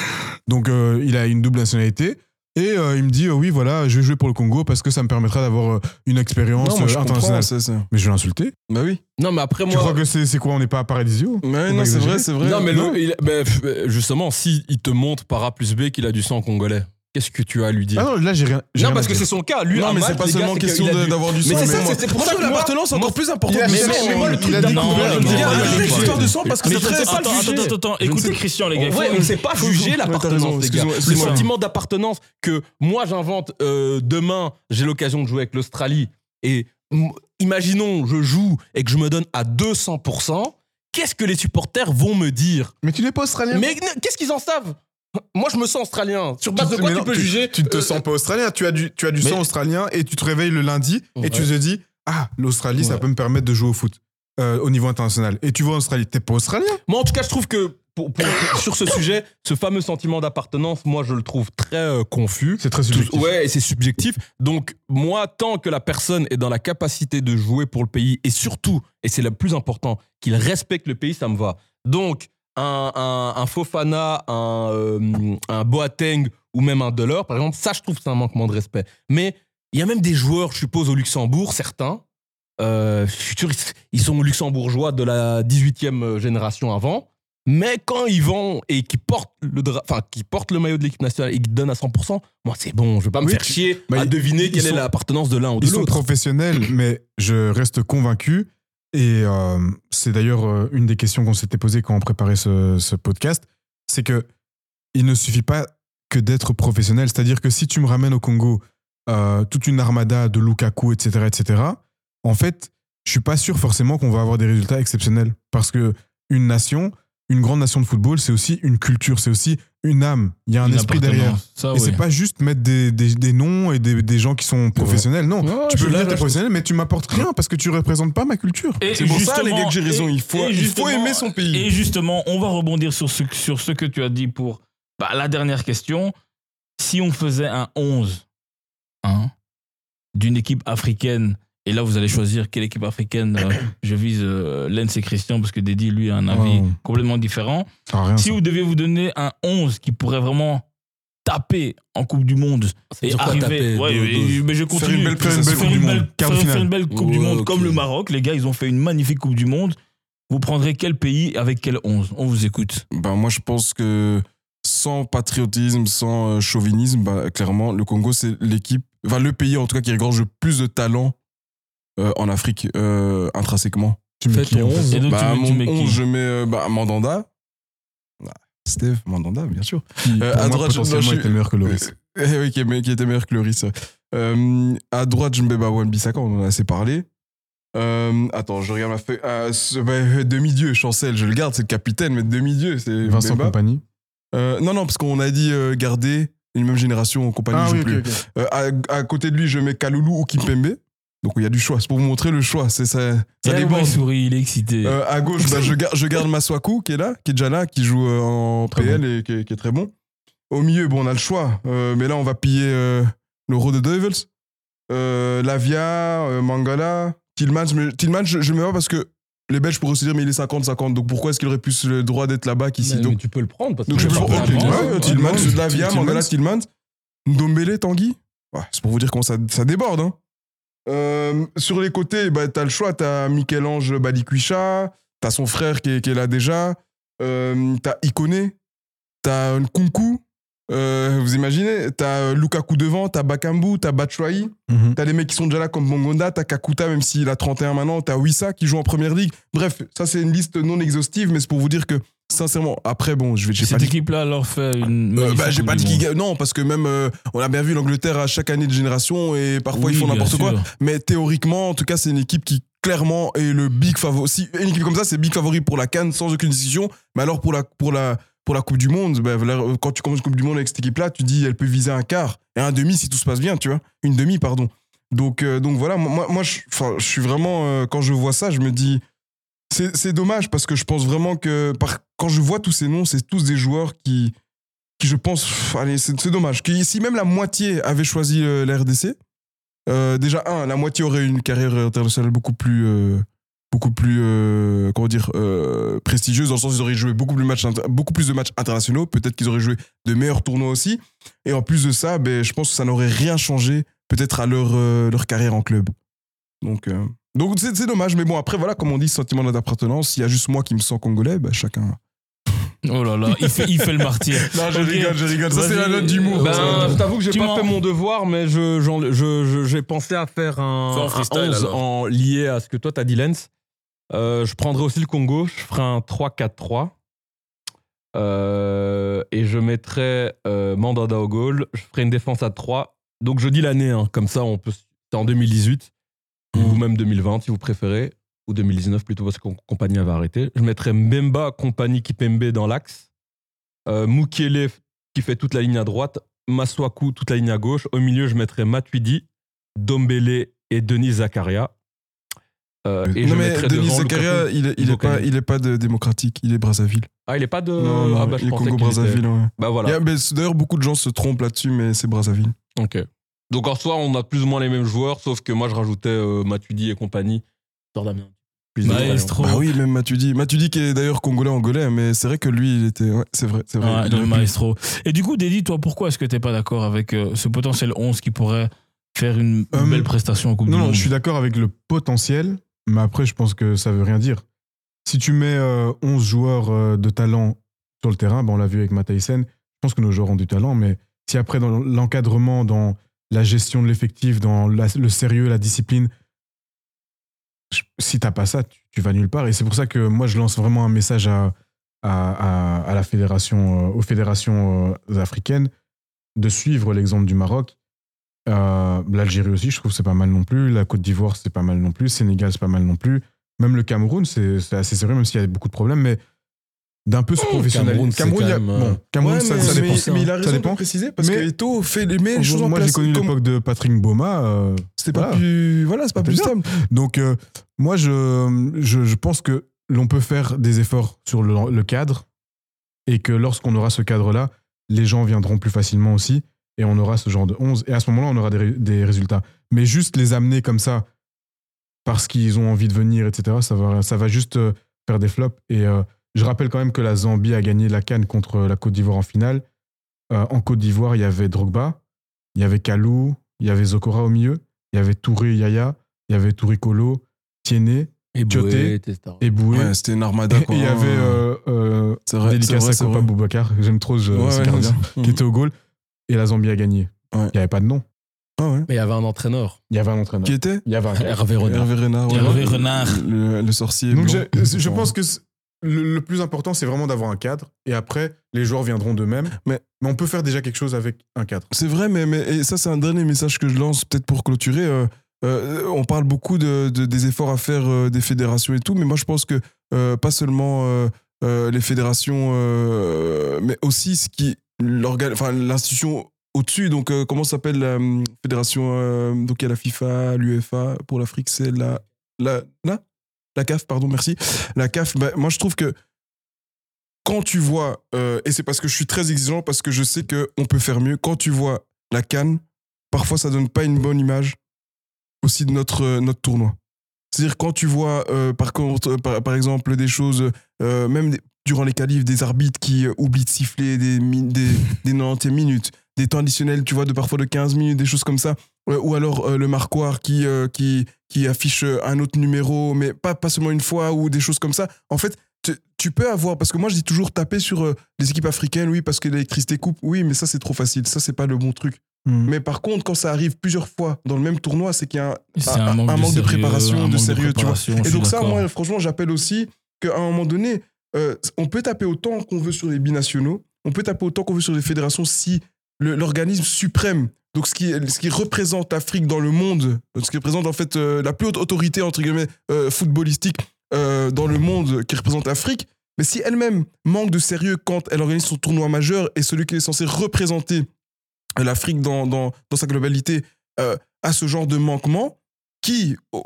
Donc, euh, il a une double nationalité. Et euh, il me dit, euh, oui, voilà, je vais jouer pour le Congo parce que ça me permettra d'avoir une expérience Non, moi, internationale. ça. Mais je vais l'insulter. Bah oui. Non, mais après, Tu moi. crois que c'est c'est quoi On n'est pas à Paradisio Faut non, c'est vrai, c'est vrai. Non, mais Non. le- il- ben, justement, si il te montre par A plus B qu'il a du sang congolais, qu'est-ce que tu as à lui dire Ah non, là, j'ai rien. Non, rien parce que c'est son cas. Lui, Non, un mais c'est pas seulement question d'avoir du sang. Mais c'est ça, moi- c'est pour ça je que l'appartenance encore plus important Il a- que mais- moi, le truc a d'un découvert. Congo, Les gars, non, il y a non, une non, histoire de sang parce que c'est très attends, attends, jugé. attends, ne écoutez Christian, les gars. Ouais, mais c'est pas juger l'appartenance, les gars. Le sentiment d'appartenance que moi j'invente euh, demain, j'ai l'occasion de jouer avec l'Australie et imaginons je joue et que je me donne à 200%, qu'est-ce que les supporters vont me dire? Mais tu n'es pas australien. Mais qu'est-ce qu'ils en savent? Moi je me sens australien. Sur base de quoi tu non, peux juger Tu ne te euh, sens pas australien. Tu as du, tu as du Mais- sang australien et tu te réveilles le lundi Ouais. et tu te dis Ah, l'Australie, ça peut me permettre de jouer au foot euh, au niveau international. Et tu vois en Australie, t'es pas australien Moi, en tout cas, je trouve que pour- pour- sur ce sujet, ce fameux sentiment d'appartenance, moi, je le trouve très euh, confus. C'est très Tout- subjectif. ouais, et c'est subjectif. Donc, moi, tant que la personne est dans la capacité de jouer pour le pays, et surtout, et c'est le plus important, qu'il respecte le pays, ça me va. Donc, un, un, un Fofana, un, euh, un Boateng ou même un Delors, par exemple, ça, je trouve que c'est un manquement de respect. Mais il y a même des joueurs, je suppose, au Luxembourg, certains, euh, ils- sont luxembourgeois de la 18e génération avant. Mais quand ils vont et qu'ils portent le enfin qu'ils portent le maillot de l'équipe nationale et qu'ils donnent à 100%, moi c'est bon, je vais pas me faire chier à deviner quelle est l'appartenance de l'un ou de Ils sont l'autre. professionnels, mais je reste convaincu. Et euh, c'est d'ailleurs euh, une des questions qu'on s'était posées quand on préparait ce, podcast. C'est que il ne suffit pas que d'être professionnel. C'est-à-dire que si tu me ramènes au Congo euh, toute une armada de Lukaku, etc., etc., en fait, je suis pas sûr forcément qu'on va avoir des résultats exceptionnels. Parce que une nation, une grande nation de football, c'est aussi une culture, c'est aussi une âme. Il y a un Une esprit derrière. Ça, Et oui. c'est pas juste mettre des, des, des noms et des, des gens qui sont professionnels. Non, Ouais, tu peux là, être professionnel, mais tu m'apportes rien parce que tu représentes pas ma culture. Et C'est pour ça, les justement- gars, que j'ai raison. Il faut, il aimer son pays. Et justement, on va rebondir sur ce, sur ce que tu as dit pour bah, la dernière question. Si on faisait un 11 hein, d'une équipe africaine, et là vous allez choisir quelle équipe africaine, euh, je vise euh, Lens et Christian, parce que Dédi, lui, a un avis Oh. complètement différent. Rien, Si ça. vous deviez vous donner un 11 qui pourrait vraiment taper en Coupe du Monde et arriver. Ouais, mais- je Faire continue. une belle Faire une belle Faire Coupe du une Monde. belle- Quart de faire- faire finale. une belle Coupe du Monde comme le Maroc. Les gars, ils ont fait une magnifique Coupe du Monde. Vous prendrez quel pays avec quel 11 On vous écoute. Ben, moi, je pense que sans patriotisme, sans euh, chauvinisme, bah, clairement, le Congo, c'est l'équipe, enfin, le pays en tout cas qui regorge le plus de talent euh, en Afrique, euh, intrinsèquement. Tu mets qui, ton en fait 11. Et Bah, tu, mets- tu mon qui 11, je mets euh, bah, Mandanda. Ah, Steve Mandanda, bien sûr. Qui, Euh, pour à moi, droite, je- potentiellement, non, je était meilleur que Loris. Euh, oui, qui, qui était meilleur que Loris. Euh, à droite, je mets bah, Wan Bissaka, on en a assez parlé. Euh, attends, je regarde ma feuille. Ah, bah, demi-dieu, Chancel, je le garde, c'est le capitaine, mais demi-dieu, c'est Vincent Mbemba. Compagnie. Euh, non, non, parce qu'on a dit euh, garder une même génération en compagnie, Ah oui, plus. Euh, à, à côté de lui, je mets Kaloulou ou Kimpembe. Donc il y a du choix. C'est pour vous montrer le choix. C'est ça, ça déborde. il sourit, il est excité. Euh, à gauche, bah, je, garde, je garde Maswaku qui est là, qui est déjà là, qui joue euh, en Très PL et qui est, qui est très bon. Au milieu, bon, on a le choix. Euh, mais là, on va piller euh, le Road Devils. Euh, Lavia, Mangala, Tillmans. Mais Tillmans, je, je mets pas parce que les Belges pourraient se dire, mais il est 50-50. Donc pourquoi est-ce qu'il aurait plus le droit d'être là-bas qu'ici Donc, mais tu peux le prendre parce donc que je peux prendre. Tillmans, Lavia. Mangala, Tillmans. Ndombele, Tanguy. C'est pour vous dire comment ça, ça déborde. Hein. Euh, sur les côtés, bah, t'as le choix. T'as Michel-Ange Balikwisha, t'as son frère qui est, qui est là déjà, euh, t'as Ikone, t'as Nkunku. Euh, vous imaginez T'as Lukaku devant, t'as Bakambu, t'as Batshuayi, Mhm. t'as des mecs qui sont déjà là comme Bongonda, t'as Kakuta, même s'il a 31 maintenant, t'as Wissa qui joue en première ligue. Bref, ça c'est une liste non exhaustive, mais c'est pour vous dire que, sincèrement, après, bon, je vais Cette équipe-là leur fait une. euh, bah, j'ai pas dit qu'il Monde. gagne. Non, parce que même, euh, on a bien vu l'Angleterre à chaque année de génération et parfois ils font n'importe quoi. Mais théoriquement, en tout cas, c'est une équipe qui clairement est le big favori. Si une équipe comme ça, c'est big favori pour la Cannes sans aucune discussion. Mais alors pour la, pour la, pour la Coupe du Monde, bah, quand tu commences une Coupe du Monde avec cette équipe-là, tu dis elle peut viser un quart et un demi si tout se passe bien, tu vois. Une demi, pardon. Donc, euh, donc voilà, moi, moi je, je suis vraiment, euh, quand je vois ça, je me dis, c'est dommage parce que je pense vraiment que quand je vois tous ces noms, c'est tous des joueurs qui, qui je pense, allez, c'est dommage. Que si même la moitié avait choisi euh, la RDC, euh, déjà, un, la moitié aurait une carrière internationale beaucoup plus, euh, beaucoup plus, comment dire, prestigieuse, dans le sens ils auraient joué beaucoup plus, de matchs beaucoup plus de matchs internationaux. Peut-être qu'ils auraient joué de meilleurs tournois aussi. Et en plus de ça, ben, je pense que ça n'aurait rien changé, peut-être à leur, leur carrière en club. Donc, donc c'est c'est dommage. Mais bon, après, voilà, comme on dit, sentiment d'appartenance. Il y a juste moi qui me sens congolais, ben, chacun. Oh là là, il fait, il fait le martyr. Non, je Ok. rigole, je rigole. Ça, c'est la note d'humour. Ben, Euh, je t'avoue que j'ai pas fait mon devoir, mais je, j'en- je, je- j'ai pensé à faire un, un freestyle, 11 alors. en lié à ce que toi t'as dit, Lens. Euh, je prendrai aussi le Congo, je ferai un 3-4-3. Euh, et je mettrai euh, Mandanda au goal. Je ferai une défense à 3. Donc je dis l'année, hein, comme ça on peut. C'est en 2018 ou même 2020 si vous préférez, ou 2019 plutôt parce que Compagnie avait arrêté. Je mettrai Mbemba, Compagnie, Kipembe dans l'axe. Euh, Mukele qui fait toute la ligne à droite. Maswaku toute la ligne à gauche. Au milieu, je mettrai Matuidi, Dombele et Denis Zakaria. Euh, et non, je mais Denis Zakaria, il, il est pas, il est pas de démocratique, il est Brazzaville. Ah, il est pas de. non, non, ah, bah, il est était- Congo-Brazzaville, ouais. Bah voilà. D'ailleurs, beaucoup de gens se trompent là-dessus, mais c'est Brazzaville. Ok. Donc en soi, on a plus ou moins les mêmes joueurs, sauf que moi, je rajoutais euh, Matuidi et compagnie. D'expérience. Maestro. Bah oui, même Matuidi. Matuidi qui est d'ailleurs congolais-angolais, mais c'est vrai que lui, il était. Ouais, c'est vrai, c'est vrai. Ouais, Il le maestro. Et du coup, Dédi, toi, pourquoi est-ce que t'es pas d'accord avec euh, ce potentiel 11 qui pourrait faire une Euh, belle prestation en Coupe Non, du non, Monde je suis d'accord avec le potentiel, mais après, je pense que ça veut rien dire. Si tu mets euh, 11 joueurs euh, de talent sur le terrain, ben, on l'a vu avec Mathaïsen, je pense que nos joueurs ont du talent, mais si après, dans l'encadrement, dans la gestion de l'effectif, dans le sérieux, la discipline, si t'as pas ça, tu, vas nulle part. Et c'est pour ça que moi, je lance vraiment un message à, la fédération, euh, aux fédérations euh, africaines de suivre l'exemple du Maroc. Euh, L'Algérie aussi, je trouve c'est pas mal non plus. La Côte d'Ivoire, c'est pas mal non plus. Sénégal, c'est pas mal non plus. Même le Cameroun, c'est assez sérieux, même s'il y a beaucoup de problèmes, mais d'un peu se professionnaliser. Cameroun, c'est il y a- quand même, bon, Cameroun, Ouais, ça, mais, ça mais- dépend. mais il a Ça raison dépend. de préciser parce Mais- que Eto fait les meilleures choses en Moi, j'ai connu comme- l'époque de Patrick Boma. euh, C'était pas Voilà. plus. Voilà, c'est pas plus stable. Donc, euh, moi, je, je, je pense que l'on peut faire des efforts sur le, le cadre et que lorsqu'on aura ce cadre-là, les gens viendront plus facilement aussi et on aura ce genre de 11. Et à ce moment-là, on aura des, des résultats. Mais juste les amener comme ça parce qu'ils ont envie de venir, etc., ça va, ça va juste euh, faire des flops. Et euh, je rappelle quand même que la Zambie a gagné la Cannes contre la Côte d'Ivoire en finale. Euh, en Côte d'Ivoire, il y avait Drogba, il y avait Kalou, il y avait Zokora au milieu, il y avait Touré Yaya, il y avait Touré Kolo, Tiéné, Et Tioté, Boué, etc. et Boué. Ouais, c'était une armada. Et il y avait euh, euh, vrai, c'est dédicace vrai, à c'est Copa vrai. Boubacar, j'aime trop ce, Ouais, ouais, gardien, c'est- qui était au goal. Et la Zambie a gagné. Ouais. Il n'y avait pas de nom. Ah ouais. Mais il y avait un entraîneur. Il y avait un entraîneur. Qui était? Il y avait un Hervé Renard. Hervé Renard. ouais. Hervé Renard. Le, le sorcier. Donc blanc. je, je pense que le, le plus important, c'est vraiment d'avoir un cadre. Et après, les joueurs viendront d'eux-mêmes. Mais- Mais on peut faire déjà quelque chose avec un cadre. C'est vrai, mais, mais et ça, c'est un dernier message que je lance, peut-être pour clôturer. euh, euh, on parle beaucoup de, de- des efforts à faire euh, des fédérations et tout, mais moi, je pense que pas seulement les fédérations, mais aussi ce qui, l'institution au-dessus. Donc, comment s'appelle la fédération Donc, il y a la FIFA, l'UEFA. Pour l'Afrique, c'est la, la, la, la CAF, pardon, merci. La CAF, bah, moi, je trouve que quand tu vois, euh, et c'est parce que je suis très exigeant, parce que je sais qu'on peut faire mieux, quand tu vois la canne, parfois ça donne pas une bonne image aussi de notre, euh, notre tournoi. C'est-à-dire quand tu vois, euh, par contre, par, exemple, des choses, même durant les qualifs, des arbitres qui oublient de siffler des, des, des 90 minutes, des temps additionnels, tu vois, de parfois de 15 minutes, des choses comme ça. Euh, ou alors euh, le marquoir qui, euh, qui, qui affiche un autre numéro, mais pas, pas seulement une fois, ou des choses comme ça. En fait, tu, tu peux avoir, parce que moi je dis toujours taper sur euh, les équipes africaines, oui, parce que l'électricité coupe, oui, mais ça c'est trop facile, ça c'est pas le bon truc. Hmm. Mais par contre, quand ça arrive plusieurs fois dans le même tournoi, c'est qu'il y a un, manque de préparation, de de sérieux, tu vois. Et donc ça, moi, franchement, j'appelle aussi qu'à un moment donné, on peut taper autant qu'on veut sur les binationaux, on peut taper autant qu'on veut sur les fédérations si l'organisme suprême, donc ce qui, ce qui représente l'Afrique dans le monde, ce qui représente en fait euh, la plus haute autorité, entre guillemets, euh, footballistique euh, dans le monde qui représente l'Afrique, mais si elle-même manque de sérieux quand elle organise son tournoi majeur et celui qui est censé représenter l'Afrique dans, dans, dans sa globalité a ce genre de manquement qui, au,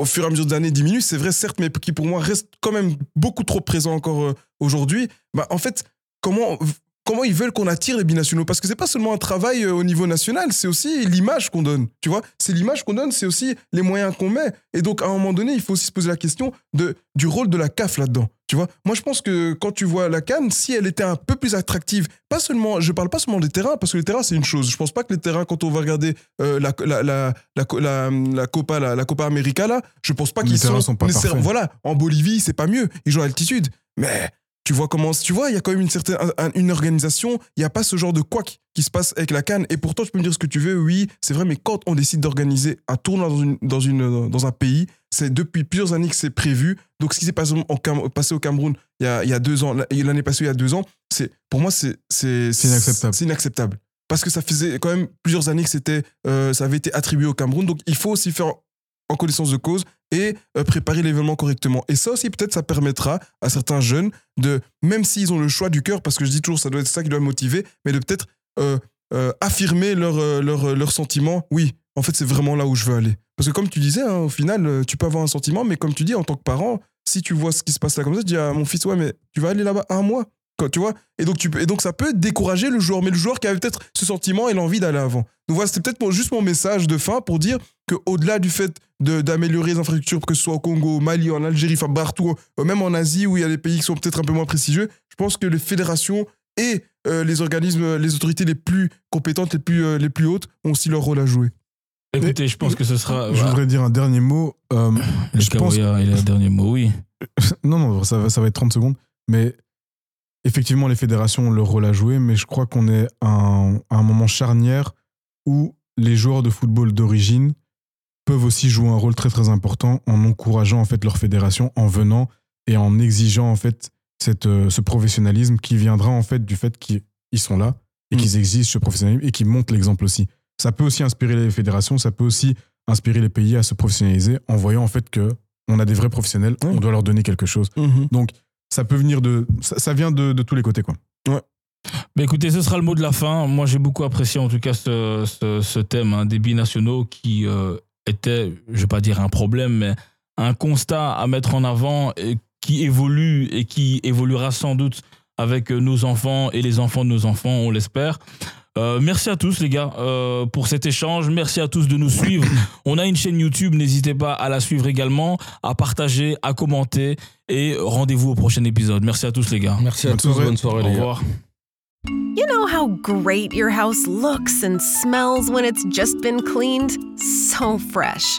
au- fur et à mesure des années, diminue, c'est vrai, certes, mais qui pour moi reste quand même beaucoup trop présent encore aujourd'hui. Bah, en fait, comment, comment ils veulent qu'on attire les binationaux Parce que c'est pas seulement un travail euh, au niveau national, c'est aussi l'image qu'on donne. Tu vois, c'est l'image qu'on donne, c'est aussi les moyens qu'on met. Et donc, à un moment donné, il faut aussi se poser la question de, du rôle de la CAF là-dedans. Tu vois, moi je pense que quand tu vois la Cannes, si elle était un peu plus attractive, pas seulement, je parle pas seulement des terrains, parce que les terrains c'est une chose. Je pense pas que les terrains, quand on va regarder euh, la, la, la, la, Copa, la, Copa América là, je pense pas Les qu'ils terrains sont, sont pas parfaits. Voilà, en Bolivie c'est pas mieux, ils jouent à altitude, mais tu vois comment, tu vois, il y a quand même une certaine, un- une organisation, il n'y a pas ce genre de couac qui se passe avec la Cannes. Et pourtant, tu peux me dire ce que tu veux, oui, c'est vrai, mais quand on décide d'organiser un tournoi dans, une, dans, une, dans un pays, c'est depuis plusieurs années que c'est prévu. Donc, ce qui s'est passé au, Cam- passé au Cameroun il y, a, il y a deux ans, l'année passée il y a deux ans, c'est, pour moi, c'est, c'est, C'est inacceptable. C'est inacceptable. Parce que ça faisait quand même plusieurs années que c'était, euh, ça avait été attribué au Cameroun. Donc, il faut aussi faire en connaissance de cause et euh, préparer l'événement correctement. Et ça aussi, peut-être, ça permettra à certains jeunes de, même s'ils ont le choix du cœur, parce que je dis toujours, ça doit être ça qui doit motiver, mais de peut-être euh, euh, affirmer leur, leur. Oui, en fait, c'est vraiment là où je veux aller. Parce que comme tu disais, hein, au final, tu peux avoir un sentiment, mais comme tu dis, en tant que parent, si tu vois ce qui se passe là comme ça, tu dis à mon fils, ouais, mais tu vas aller là-bas un mois. Quoi, tu vois? Et donc, tu peux, et donc, ça peut décourager le joueur, mais le joueur qui avait peut-être ce sentiment et l'envie d'aller avant. Donc, voilà, c'était peut-être juste mon message de fin pour dire qu'au-delà du fait de- d'améliorer les infrastructures, que ce soit au Congo, au Mali, en Algérie, enfin partout, euh, même en Asie où il y a des pays qui sont peut-être un peu moins prestigieux, je pense que les fédérations et euh, les organismes, les autorités les plus compétentes, les plus, euh, les plus hautes ont aussi leur rôle à jouer. Écoutez, je pense que ce sera. Je voilà. voudrais dire un dernier mot. euh, Le je pense- il a le dernier mot, oui. non, non, ça va, ça va être 30 secondes. Mais effectivement, les fédérations ont leur rôle à jouer, mais je crois qu'on est à un, à un moment charnière où les joueurs de football d'origine peuvent aussi jouer un rôle très très important en encourageant en fait leur fédération, en venant et en exigeant en fait cette, euh, ce professionnalisme qui viendra en fait du fait qu'ils ils sont là et Mm. qu'ils exigent ce professionnalisme et qu'ils montrent l'exemple aussi. Ça peut aussi inspirer les fédérations, ça peut aussi inspirer les pays à se professionnaliser en voyant en fait que on a des vrais professionnels, on doit leur donner quelque chose. Donc ça peut venir de, ça, ça vient de, de tous les côtés quoi. Mais écoutez, ce sera le mot de la fin. Moi, j'ai beaucoup apprécié en tout cas ce, ce, ce thème hein, des binationaux qui euh, était, je vais pas dire un problème, mais un constat à mettre en avant et qui évolue et qui évoluera sans doute avec nos enfants et les enfants de nos enfants, on l'espère. Euh, merci à tous les gars euh, pour cet échange. Merci à tous de nous suivre. On a une chaîne YouTube, n'hésitez pas à la suivre également, à partager, à commenter et rendez-vous au prochain épisode. Merci à tous les gars. Merci à Bonne tous, soirée. bonne soirée Au les gars. revoir. You know how great your house looks and smells when it's just been cleaned? So fresh.